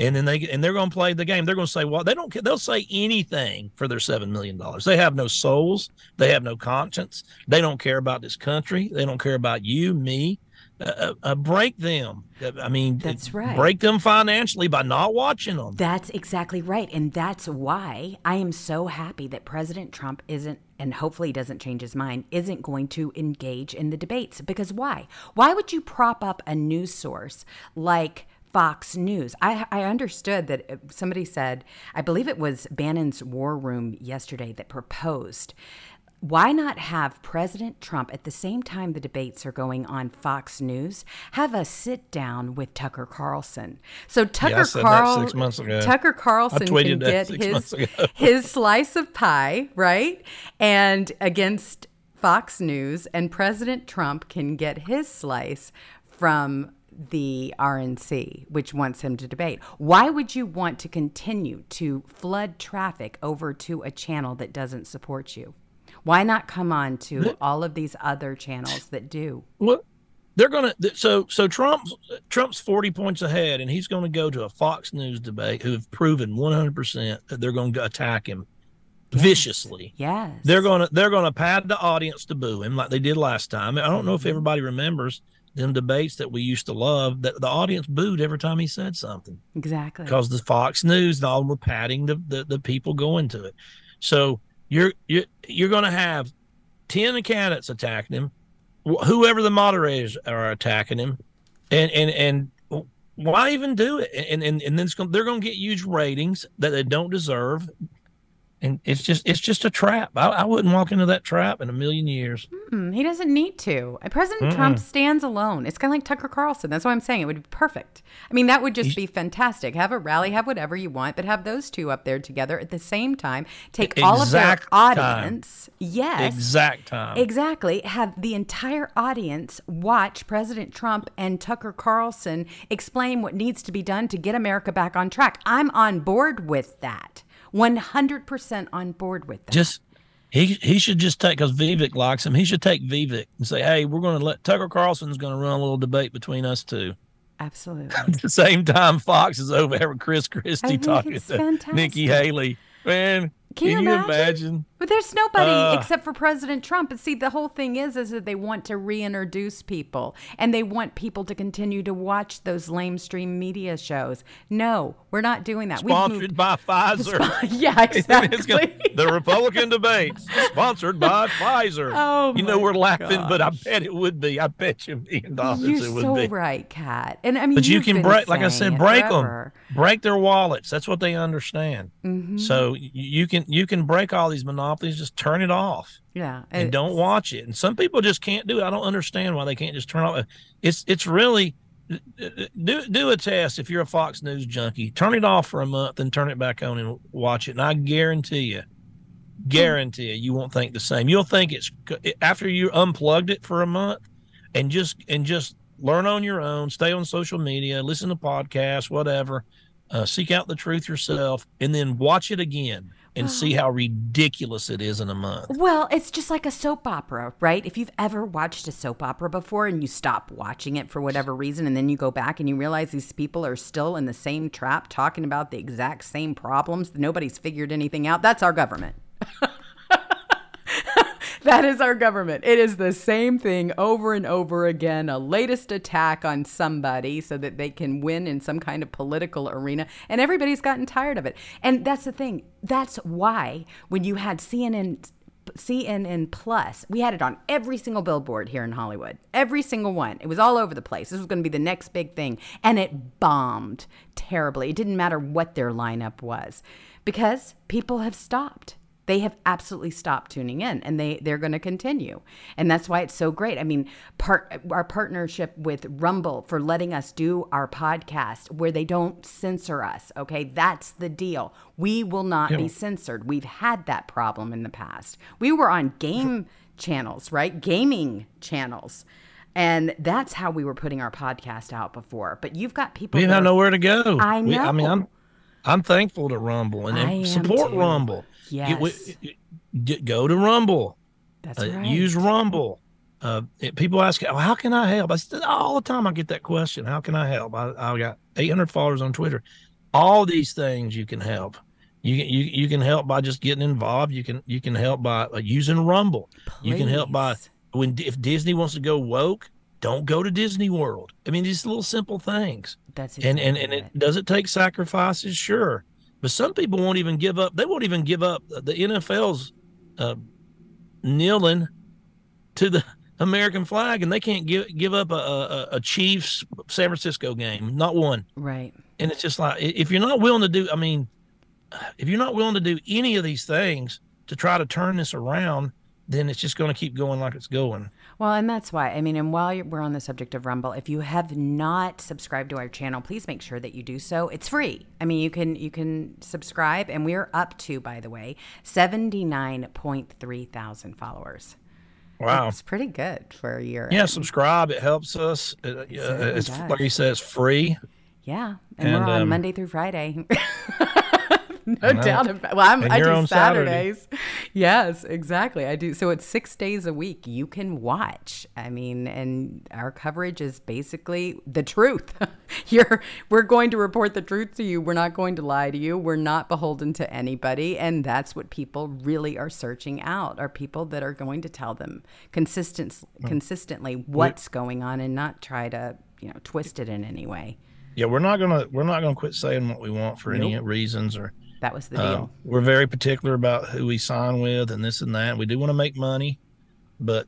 and then they and they're going to play the game. They're going to say, "Well, they don't. care. They'll say anything for their seven million dollars. They have no souls. They have no conscience. They don't care about this country. They don't care about you, me. Uh, uh, uh, break them. Uh, I mean, That's right. Break them financially by not watching them. That's exactly right. And that's why I am so happy that President Trump isn't, and hopefully doesn't change his mind, isn't going to engage in the debates. Because why? Why would you prop up a news source like Fox News? I, I understood that uh, somebody said, I believe it was Bannon's War Room yesterday that proposed. Why not have President Trump at the same time the debates are going on Fox News have a sit down with Tucker Carlson? So Tucker I said Carl six months ago. Tucker Carlson can get his [laughs] his slice of pie, right? And against Fox News and President Trump can get his slice from the RNC, which wants him to debate. Why would you want to continue to flood traffic over to a channel that doesn't support you? Why not come on to all of these other channels that do? Well, they're going to so so Trump's Trump's 40 points ahead and he's going to go to a Fox News debate who have proven 100% that they're going to attack him yes. viciously. Yes. They're going to they're going to pad the audience to boo him like they did last time. I don't know if mm-hmm. everybody remembers them debates that we used to love that the audience booed every time he said something. Exactly. Because the Fox News and all were patting the, the, the people going to it. So you're you're you're going to have 10 candidates attacking him whoever the moderators are attacking him, and and and why even do it? And and and then gonna, they're going to get huge ratings that they don't deserve and it's just it's just a trap. I, I, wouldn't walk into that trap in a million years. Mm, he doesn't need to. President Mm-mm. Trump stands alone. It's kind of like Tucker Carlson. That's why I'm saying it would be perfect. I mean, that would just He's, be fantastic. Have a rally, have whatever you want, but have those two up there together at the same time. Take all of their audience. Time. Yes, exact time. Exactly. Have the entire audience watch President Trump and Tucker Carlson explain what needs to be done to get America back on track. I'm on board with that. 100% on board with that. Just he he should just take because Vivek likes him. He should take Vivek and say, "Hey, we're going to let Tucker Carlson's going to run a little debate between us two. Absolutely. [laughs] At the same time, Fox is over there with Chris Christie talking to fantastic. Nikki Haley. Man, can, Can you, imagine? imagine? But there's nobody uh, except for President Trump. And see, the whole thing is, is that they want to reintroduce people, and they want people to continue to watch those lamestream media shows. No, we're not doing that. Sponsored by [laughs] Pfizer. [laughs] yeah, [laughs] exactly. the Republican debates sponsored by Pfizer. Oh, you know we're laughing, gosh. but I bet it would be. I bet you a million dollars You're it would so be. right, Kat. And I mean, but you can break, like I said, break forever. them, break their wallets. That's what they understand. Mm-hmm. So you can you can break all these monopolies. Just turn it off. Yeah, and don't watch it. And some people just can't do it. I don't understand why they can't just turn off. It's it's really do do a test if you're a Fox News junkie. Turn it off for a month and turn it back on and watch it. And I guarantee you, guarantee you, you won't think the same. You'll think it's after you unplugged it for a month and just and just learn on your own. Stay on social media, listen to podcasts, whatever. Uh, seek out the truth yourself, and then watch it again and see [gasps] how ridiculous it is in a month. Well, it's just like a soap opera, right? If you've ever watched a soap opera before and you stop watching it for whatever reason, and then you go back and you realize these people are still in the same trap talking about the exact same problems, nobody's figured anything out. That's our government. [laughs] that is our government. It is the same thing over and over again, a latest attack on somebody so that they can win in some kind of political arena. And everybody's gotten tired of it. And that's the thing. That's why when you had CNN CNN Plus. We had it on every single billboard here in Hollywood. Every single one. It was all over the place. This was going to be the next big thing. And it bombed terribly. It didn't matter what their lineup was because people have stopped they have absolutely stopped tuning in and they they're going to continue and that's why it's so great i mean part our partnership with rumble for letting us do our podcast where they don't censor us okay that's the deal we will not yeah. be censored we've had that problem in the past we were on game channels right gaming channels and that's how we were putting our podcast out before. But you've got people. We have nowhere to go. I know. We, I mean, I'm I'm thankful to Rumble and, support. Rumble. Yes. Get, go to Rumble. That's uh, right. Use Rumble. Uh, it, people ask, oh, how can I help? I said, all the time I get that question. How can I help? I, I got 800 followers on Twitter. All these things you can help. You, you you can help by just getting involved. You can you can help by uh, using Rumble. Please. You can help by when if Disney wants to go woke, don't go to Disney World. I mean, these little simple things. That's exactly and and and it does it take sacrifices, sure, but some people won't even give up. They won't even give up. The NFL's uh, kneeling to the [laughs] American flag, and they can't give give up a, a, a, Chiefs San Francisco game, not one. Right. And it's just like if you're not willing to do, I mean, if you're not willing to do any of these things to try to turn this around, then it's just going to keep going like it's going. Well, and that's why. I mean, and while we're on the subject of Rumble, if you have not subscribed to our channel, please make sure that you do so. It's free. I mean, you can you can subscribe, and we're up to, by the way, seventy nine point three thousand followers. Wow, it's pretty good for a year. Yeah, subscribe. It helps us. It, uh, it's like you said, it's free. Yeah, and, and we're on um, Monday through Friday. [laughs] [laughs] no doubt about. Well, I'm, I do Saturdays. Saturday. [laughs] Yes, exactly. I do. So it's six days a week. You can watch. I mean, and our coverage is basically the truth. [laughs] You're we're going to report the truth to you. We're not going to lie to you. We're not beholden to anybody, and that's what people really are searching out. Are people that are going to tell them consistent, consistently what's going on, and not try to you know twist it in any way. Yeah, we're not gonna we're not gonna quit saying what we want for nope. any reasons or that was the deal. Uh, we're very particular about who we sign with and this and that. We do want to make money, but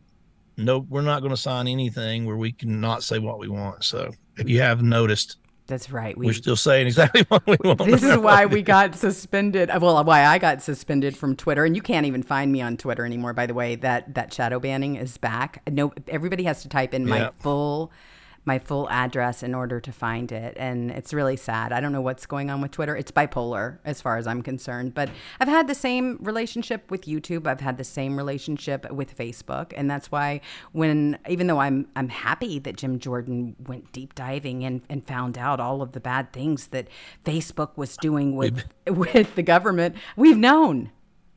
no, we're not going to sign anything where we can not say what we want. So if you have noticed, that's right. We, are still saying exactly [laughs] what we want. This is why we [laughs] got suspended. Well, why I got suspended from Twitter, and you can't even find me on Twitter anymore. By the way, that that shadow banning is back. No, everybody has to type in my full my full address in order to find it. And it's really sad. I don't know what's going on with Twitter. It's bipolar as far as I'm concerned. But I've had the same relationship with YouTube. I've had the same relationship with Facebook. And that's why when even though I'm I'm happy that Jim Jordan went deep diving and, and found out all of the bad things that Facebook was doing with [laughs] with the government, we've known.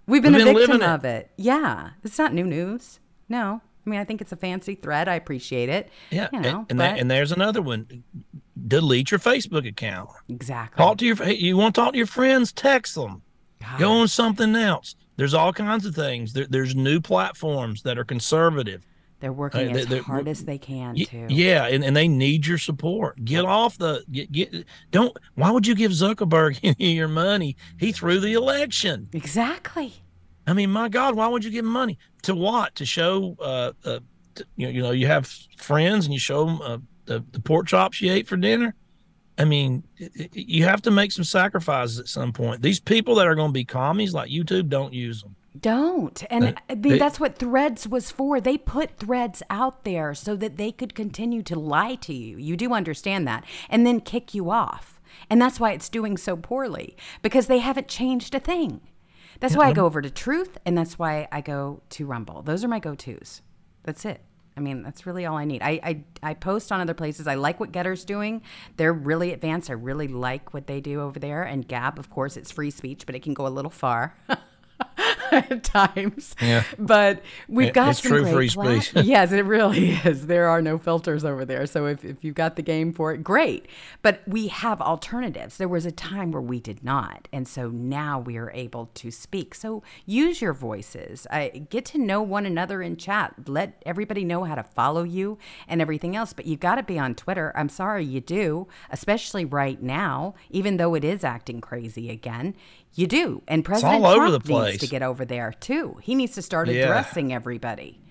We've been, we've been a victim of it. it. Yeah. It's not new news. No. I mean, I think it's a fancy thread. I appreciate it. Yeah, you know, and and, that, and, there's another one. Delete your Facebook account. Exactly. Talk to your. You want to talk to your friends? Text them. God. Go on something else. There's all kinds of things. There, there's new platforms that are conservative. They're working uh, as they're, hard as they can too. Yeah, and, and they need your support. Get off the get, get don't. Why would you give Zuckerberg [laughs] any of your money? He threw the election. Exactly. I mean, my God, why would you give money to what? To show, uh, uh to, you, know, you know, you have friends and you show them uh, the, the pork chops you ate for dinner. I mean, you have to make some sacrifices at some point. These people that are going to be commies like YouTube, don't use them. Don't. And they, I mean, they, that's what Threads was for. They put Threads out there so that they could continue to lie to you. You do understand that. And then kick you off. And that's why it's doing so poorly because they haven't changed a thing. That's why I go over to Truth, and that's why I go to Rumble. Those are my go tos. That's it. I mean, that's really all I need. I, I, I post on other places. I like what GETTR's doing. They're really advanced. I really like what they do over there. And Gab, of course, it's free speech, but it can go a little far. [laughs] [laughs] at times. Yeah. But we've it, got it's some true great free speech. [laughs] yes, it really is. There are no filters over there. So if, if you've got the game for it, great. But we have alternatives. There was a time where we did not. And so now we are able to speak. So use your voices. I, get to know one another in chat. Let everybody know how to follow you and everything else. But you got to be on Twitter. I'm sorry you do, especially right now, even though it is acting crazy again. You do. And President Trump needs to get over there too. He needs to start addressing yeah. everybody.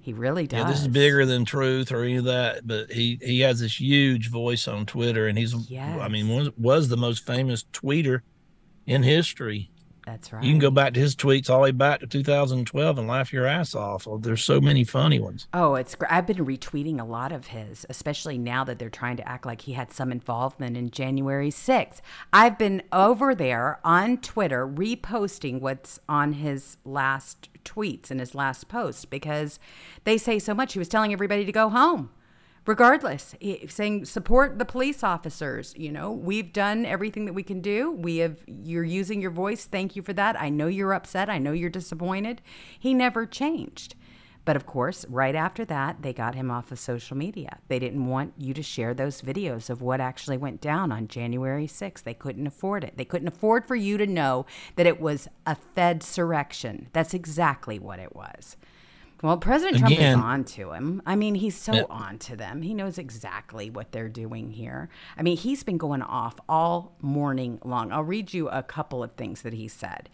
He really does. Yeah, this is bigger than truth or any of that, but he he has this huge voice on Twitter and he's yes. I mean was was the most famous tweeter in history. That's right. You can go back to his tweets all the way back to 2012 and laugh your ass off. Oh, there's so many funny ones. Oh, it's great. I've been retweeting a lot of his, especially now that they're trying to act like he had some involvement in January 6th. I've been over there on Twitter reposting what's on his last tweets and his last post because they say so much. He was telling everybody to go home regardless saying support the police officers you know we've done everything that we can do. We have you're using your voice. Thank you for that. I know you're upset. I know you're disappointed. He never changed. But of course right after that they got him off of social media. They didn't want you to share those videos of what actually went down on january 6th they couldn't afford it. They couldn't afford for you to know that it was a fed surrection. That's exactly what it was well, President Trump Again, is on to him. I mean, he's so yeah. on to them. He knows exactly what they're doing here. I mean, he's been going off all morning long. I'll read you a couple of things that he said.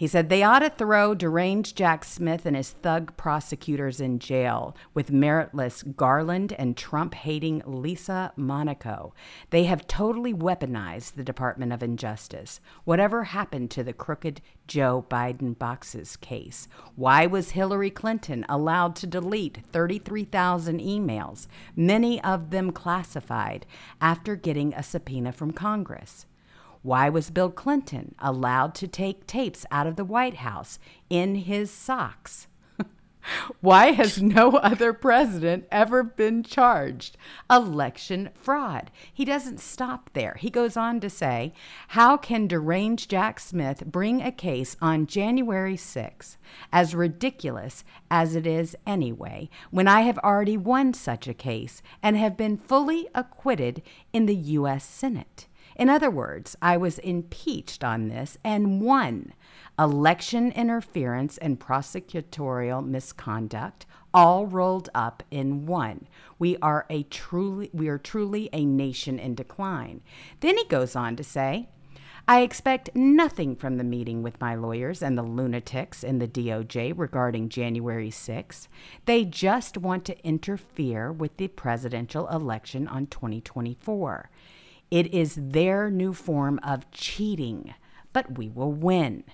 He said they ought to throw deranged Jack Smith and his thug prosecutors in jail with meritless Garland and Trump hating Lisa Monaco. They have totally weaponized the Department of Injustice. Whatever happened to the crooked Joe Biden boxes case? Why was Hillary Clinton allowed to delete 33,000 emails, many of them classified, after getting a subpoena from Congress? Why was Bill Clinton allowed to take tapes out of the White House in his socks? [laughs] Why has no other president ever been charged? Election fraud. He doesn't stop there. He goes on to say, How can deranged Jack Smith bring a case on January 6, as ridiculous as it is anyway, when I have already won such a case and have been fully acquitted in the U.S. Senate? In other words, I was impeached on this and won election interference and prosecutorial misconduct all rolled up in one. We are a truly we are truly a nation in decline. Then he goes on to say, I expect nothing from the meeting with my lawyers and the lunatics in the DOJ regarding January 6. They just want to interfere with the presidential election on 2024. It is their new form of cheating, but we will win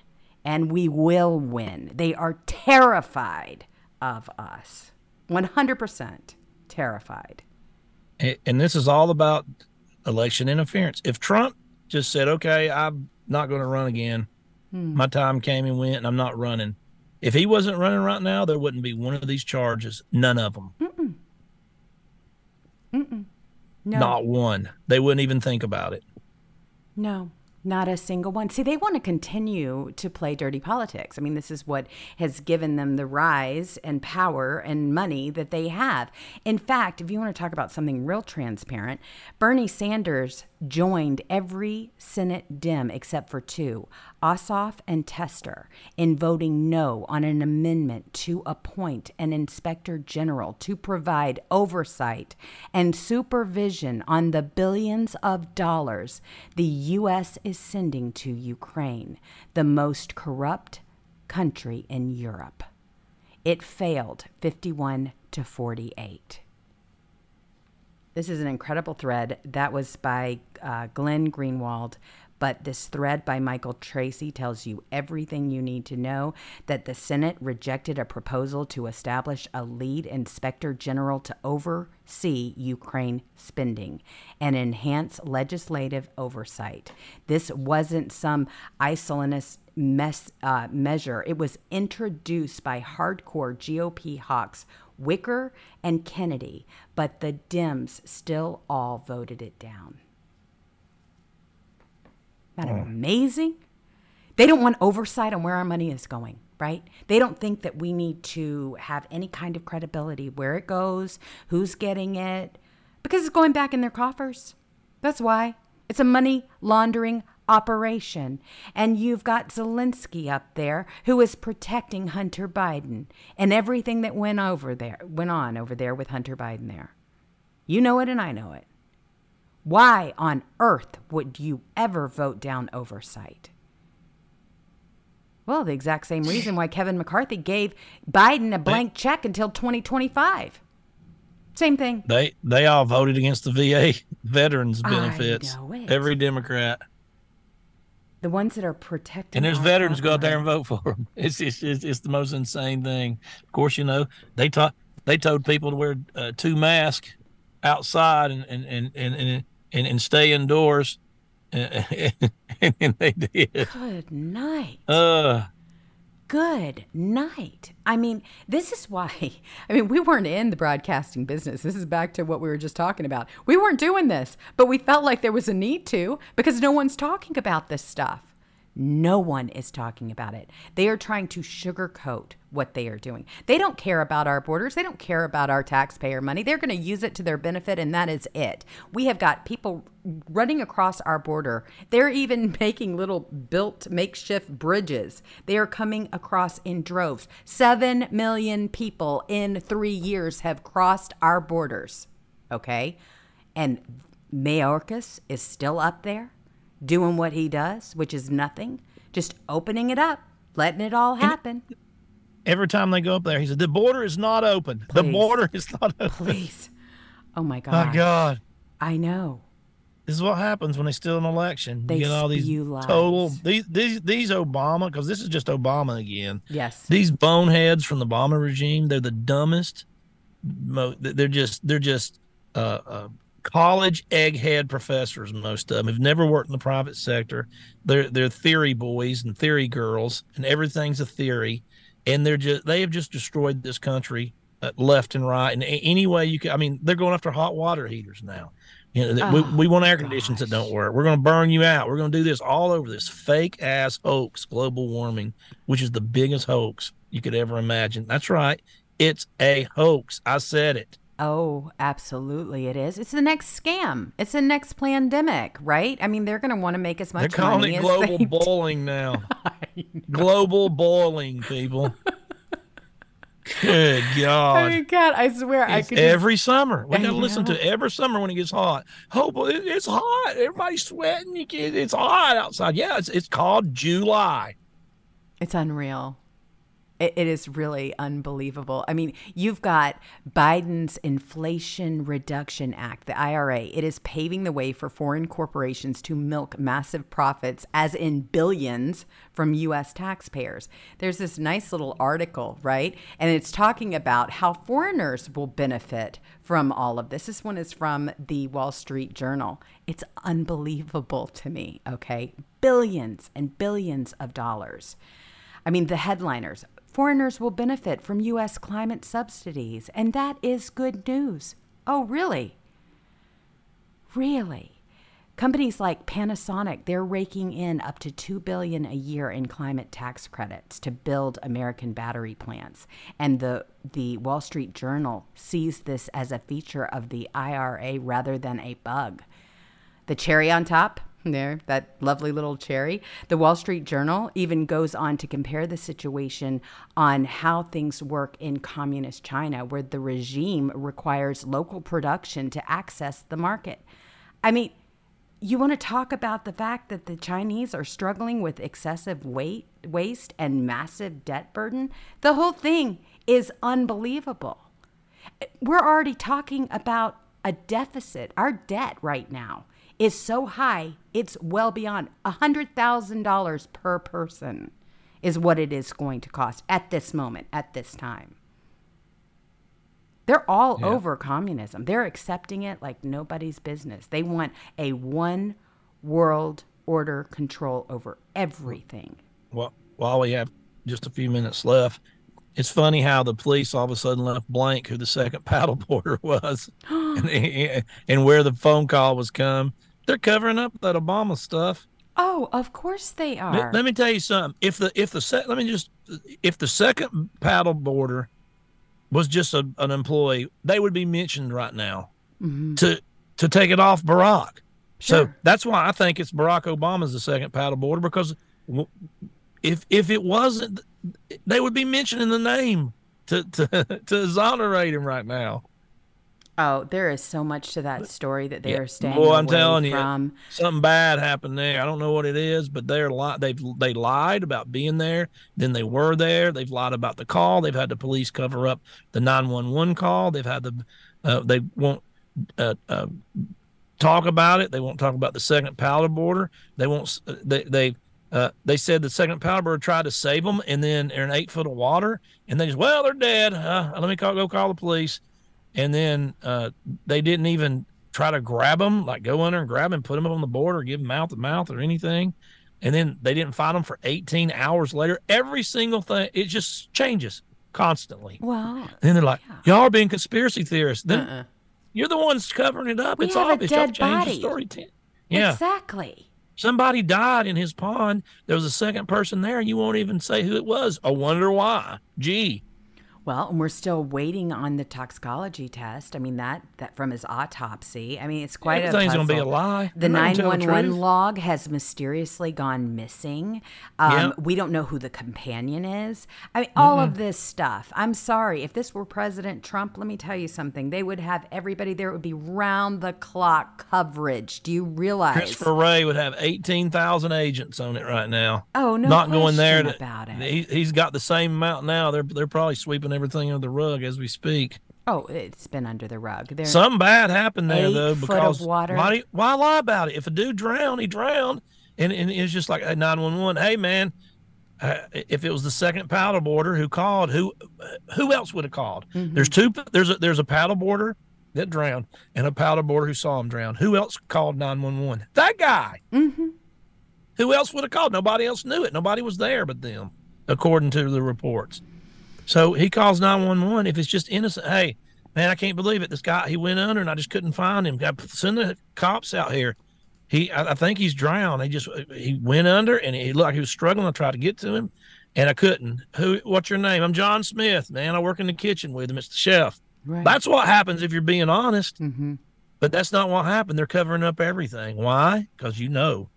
and we will win. They are terrified of us. 100% terrified. And this is all about election interference. If Trump just said, okay, I'm not going to run again, hmm. my time came and went, and I'm not running. If he wasn't running right now, there wouldn't be one of these charges. None of them. Mm-mm. Mm-mm. No. Not one. They wouldn't even think about it. No. Not a single one. See, they want to continue to play dirty politics. I mean, this is what has given them the rise and power and money that they have. In fact, if you want to talk about something real transparent, Bernie Sanders joined every Senate Dem except for two, Ossoff and Tester, in voting no on an amendment to appoint an inspector general to provide oversight and supervision on the billions of dollars the U.S. is sending to Ukraine, the most corrupt country in Europe. It failed 51 to 48. This is an incredible thread. That was by uh, Glenn Greenwald. But this thread by Michael Tracey tells you everything you need to know that the Senate rejected a proposal to establish a lead inspector general to oversee Ukraine spending and enhance legislative oversight. This wasn't some isolationist mess, uh, measure, it was introduced by hardcore GOP hawks Wicker and Kennedy, but the Dems still all voted it down. Isn't that mm. amazing? They don't want oversight on where our money is going, right? They don't think that we need to have any kind of credibility where it goes, who's getting it, because it's going back in their coffers. That's why. It's a money laundering operation. And you've got Zelensky up there who is protecting Hunter Biden and everything that went over there went on over there with Hunter Biden there. You know it and I know it. Why on earth would you ever vote down oversight? Well, the exact same reason why Kevin McCarthy gave Biden a blank check until 2025. Same thing. They they all voted against the VA veterans benefits. Every Democrat. The ones that are protected. And there's veterans go out there and vote for them. [laughs] It's, it's it's it's the most insane thing. Of course, you know they taught they told people to wear uh, two masks outside and and and and and, and, and stay indoors, [laughs] and, they did. Good night. Uh, good night. I mean, this is why, [laughs] I mean, we weren't in the broadcasting business. This is back to what we were just talking about. We weren't doing this, but we felt like there was a need to because no one's talking about this stuff. No one is talking about it. They are trying to sugarcoat what they are doing. They don't care about our borders. They don't care about our taxpayer money. They're going to use it to their benefit, and that is it. We have got people running across our border. They're even [laughs] making little built makeshift bridges. They are coming across in droves. Seven million people in three years have crossed our borders. Okay? And Mayorkas is still up there doing what he does, which is nothing, just opening it up, letting it all happen. Every time they go up there, he said, The border is not open. Please. The border is not open. Please. Oh my God. My God. I know. This is what happens when they steal an election. They you get all these lies. total these these these Obama because this is just Obama again. Yes. These boneheads from the Obama regime, they're the dumbest. They're just they're just uh, uh, college egghead professors. Most of them have never worked in the private sector. They're they're theory boys and theory girls, and everything's a theory. and they're just they have just destroyed this country uh, left and right. And any way you can, I mean, they're going after hot water heaters now. You know, oh, we, we want air conditions that don't work. We're going to burn you out. We're going to do this all over this fake ass hoax, global warming, which is the biggest hoax you could ever imagine. That's right. It's a hoax. I said it. Oh, absolutely, it is. It's the next scam. It's the next pandemic, right? I mean, they're going to want to make as much. Money. They're calling it global [laughs] boiling now. [laughs] global boiling, people. Good God! I mean, God, I swear, it's I could every just... summer. We got to listen to every summer when it gets hot. Oh, Hope it's hot. Everybody's sweating. It's hot outside. Yeah, it's it's called July. It's unreal. It, is really unbelievable. I mean, you've got Biden's Inflation Reduction Act, the IRA. It is paving the way for foreign corporations to milk massive profits, as in billions, from U.S. taxpayers. There's this nice little article, right? And it's talking about how foreigners will benefit from all of this. This one is from the Wall Street Journal. It's unbelievable to me, okay? Billions and billions of dollars. I mean, the headliners Foreigners will benefit from U.S. climate subsidies, and that is good news. Oh, really? Really? Companies like Panasonic, they're raking in up to 2 billion a year in climate tax credits to build American battery plants. And the the Wall Street Journal sees this as a feature of the IRA rather than a bug. The cherry on top, there, that lovely little cherry. The Wall Street Journal even goes on to compare the situation on how things work in communist China, where the regime requires local production to access the market. I mean, you want to talk about the fact that the Chinese are struggling with excessive weight, waste and massive debt burden? The whole thing is unbelievable. We're already talking about a deficit, our debt right now is so high, it's well beyond $100,000 per person, is what it is going to cost at this moment, at this time. They're all yeah. over communism. They're accepting it like nobody's business. They want a one world order control over everything. Well, while we have just a few minutes left, it's funny how the police all of a sudden left blank who the second [laughs] paddleboarder was [gasps] and, and, where the phone call was come. They're covering up that Obama stuff. Oh, of course they are. Let, let me tell you something. If the if the set, let me just if the second paddle boarder was just a, an employee, they would be mentioned right now mm-hmm. to to take it off Barack. Sure. So that's why I think it's Barack Obama's the second paddle boarder because if if it wasn't, they would be mentioning the name to to [laughs] to exonerate him right now. Oh, there is so much to that story that they yeah. are staying well, I'm telling from. you, something bad happened there. I don't know what it is, but they're li- they've they lied about being there. Then they were there. They've lied about the call. They've had the police cover up the nine one one call. They've had the uh, they won't uh, uh, talk about it. They won't talk about the second powder border. They won't. Uh, they they. Uh, they said the second powder border tried to save them, and then they're in eight foot of water, and they just, well, they're dead. Uh, let me call, go call the police and then uh, they didn't even try to grab them, like go under and grab them, put them on the board, or give them mouth to mouth or anything. And then they didn't find them for 18 hours later. Every single thing, it just changes constantly. Wow. And then they're like, yeah. y'all are being conspiracy theorists. Then uh-uh. you're the ones covering it up. We it's have obvious. A dead y'all body. the story. Ten. Yeah. Exactly. Somebody died in his pond. There was a second person there, and you won't even say who it was. I wonder why. Gee. Well, and we're still waiting on the toxicology test. I mean that that from his autopsy. I mean it's quite Everything's a puzzle. gonna be a lie. The nine one one log has mysteriously gone missing. Um, yep. We don't know who the companion is. I mean, all mm-hmm. of this stuff. I'm sorry if this were President Trump. Let me tell you something. They would have everybody there. It would be round the clock coverage. Do you realize? Christopher Wray would have eighteen thousand agents on it right now. Oh no, not going there to, about it. He, he's got the same amount now. They're they're probably sweeping everything under the rug as we speak. Oh, it's been under the rug. There Something bad happened there though because water. Why, why lie about it? If a dude drowned, he drowned, and, and it's just like nine one one. Hey man, uh, if it was the second paddle boarder who called, who who else would have called? Mm-hmm. There's two. There's a there's a paddle boarder that drowned and a paddle boarder who saw him drown. Who else called nine one one? That guy. Mm-hmm. Who else would have called? Nobody else knew it. Nobody was there but them, according to the reports. So he calls 911 if it's just innocent. Hey, man, I can't believe it. This guy, he went under and I just couldn't find him. Got send the cops out here. He, I, I think he's drowned. He just, he went under and he looked like he was struggling. I tried to get to him and I couldn't. Who, what's your name? I'm John Smith, man. I work in the kitchen with him. It's the chef. Right. That's what happens if you're being honest. Mm-hmm. But that's not what happened. They're covering up everything. Why? Because you know.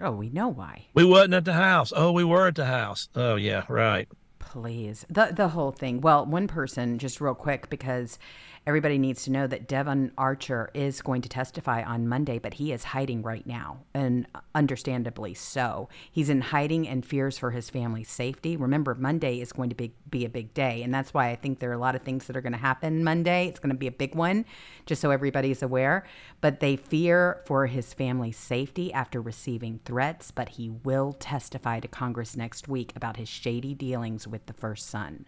Oh, we know why. We wasn't at the house. Oh, we were at the house. Oh, yeah, right. Please. The the whole thing. Well, one person just real quick because everybody needs to know that Devon Archer is going to testify on Monday, but he is hiding right now, and understandably so. He's in hiding and fears for his family's safety. Remember, Monday is going to be, be a big day, and that's why I think there are a lot of things that are going to happen Monday. It's going to be a big one, just so everybody's aware. But they fear for his family's safety after receiving threats, but he will testify to Congress next week about his shady dealings with the first son.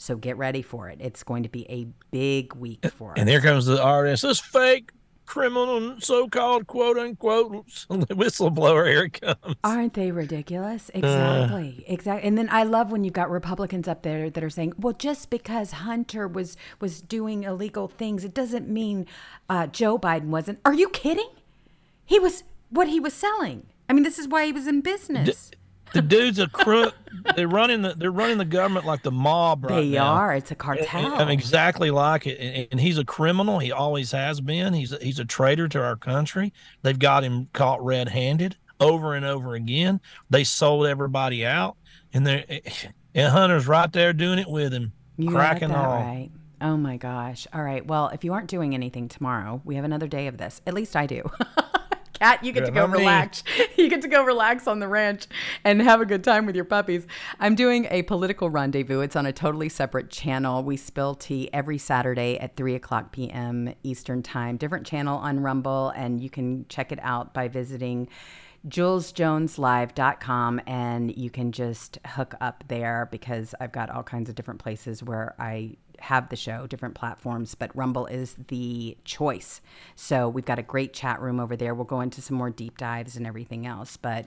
So get ready for it. It's going to be a big week for us. And here comes the RSS fake criminal, so-called quote unquote [laughs] whistleblower. Here it comes. Aren't they ridiculous? Exactly, uh, exactly. And then I love when you've got Republicans up there that are saying, "Well, just because Hunter was was doing illegal things, it doesn't mean uh, Joe Biden wasn't." Are you kidding? He was what he was selling. I mean, this is why he was in business. D- the dude's a crook. they're running the they're running the government like the mob right They now. are. It's a cartel. And, and exactly like it. And, and, he's a criminal. He always has been. He's a, he's a traitor to our country. They've got him caught red-handed over and over again. They sold everybody out, and they and eh, eh, Hunter's right there doing it with him, you cracking all. Right. Oh my gosh. All right. Well, if you aren't doing anything tomorrow, we have another day of this. At least I do. [laughs] Cat, you get to go relax. [laughs] You get to go relax on the ranch and have a good time with your puppies. I'm doing a political rendezvous. It's on a totally separate channel. We spill tea every Saturday at 3 o'clock p.m. Eastern Time. Different channel on Rumble, and you can check it out by visiting jewelsjoneslive.com and you can just hook up there because I've got all kinds of different places where I have the show, different platforms, but Rumble is the choice. So we've got a great chat room over there. We'll go into some more deep dives and everything else. But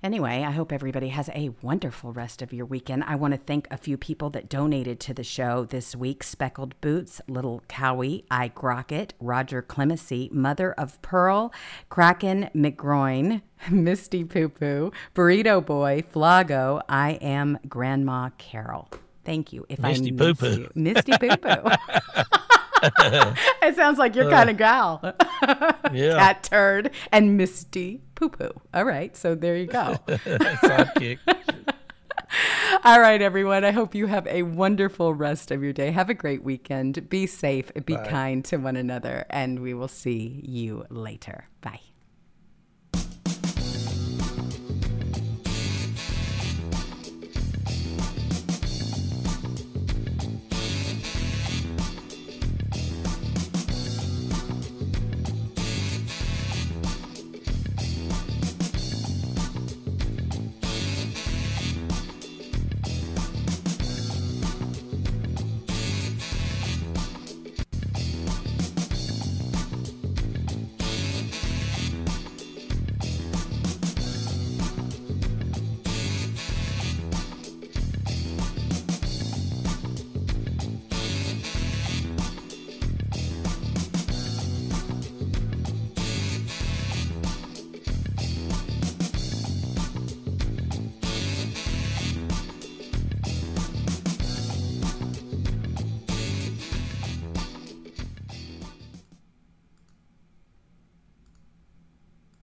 Anyway, I hope everybody has a wonderful rest of your weekend. I want to thank a few people that donated to the show this week Speckled Boots, Little Cowie, I Grocket, Roger Clemency, Mother of Pearl, Kraken McGroin, [laughs] Misty Poo Poo, Burrito Boy, Flago, I am Grandma Carol. Thank you. If Misty I Poo Poo. Misty Poo Poo. [laughs] it sounds like your uh, kind of gal. yeah. Catturd and Misty Poo Poo. All right. So there you go. [laughs] [laughs] All right, everyone. I hope you have a wonderful rest of your day. Have a great weekend. Be safe. Be Bye. kind to one another. And we will see you later. Bye.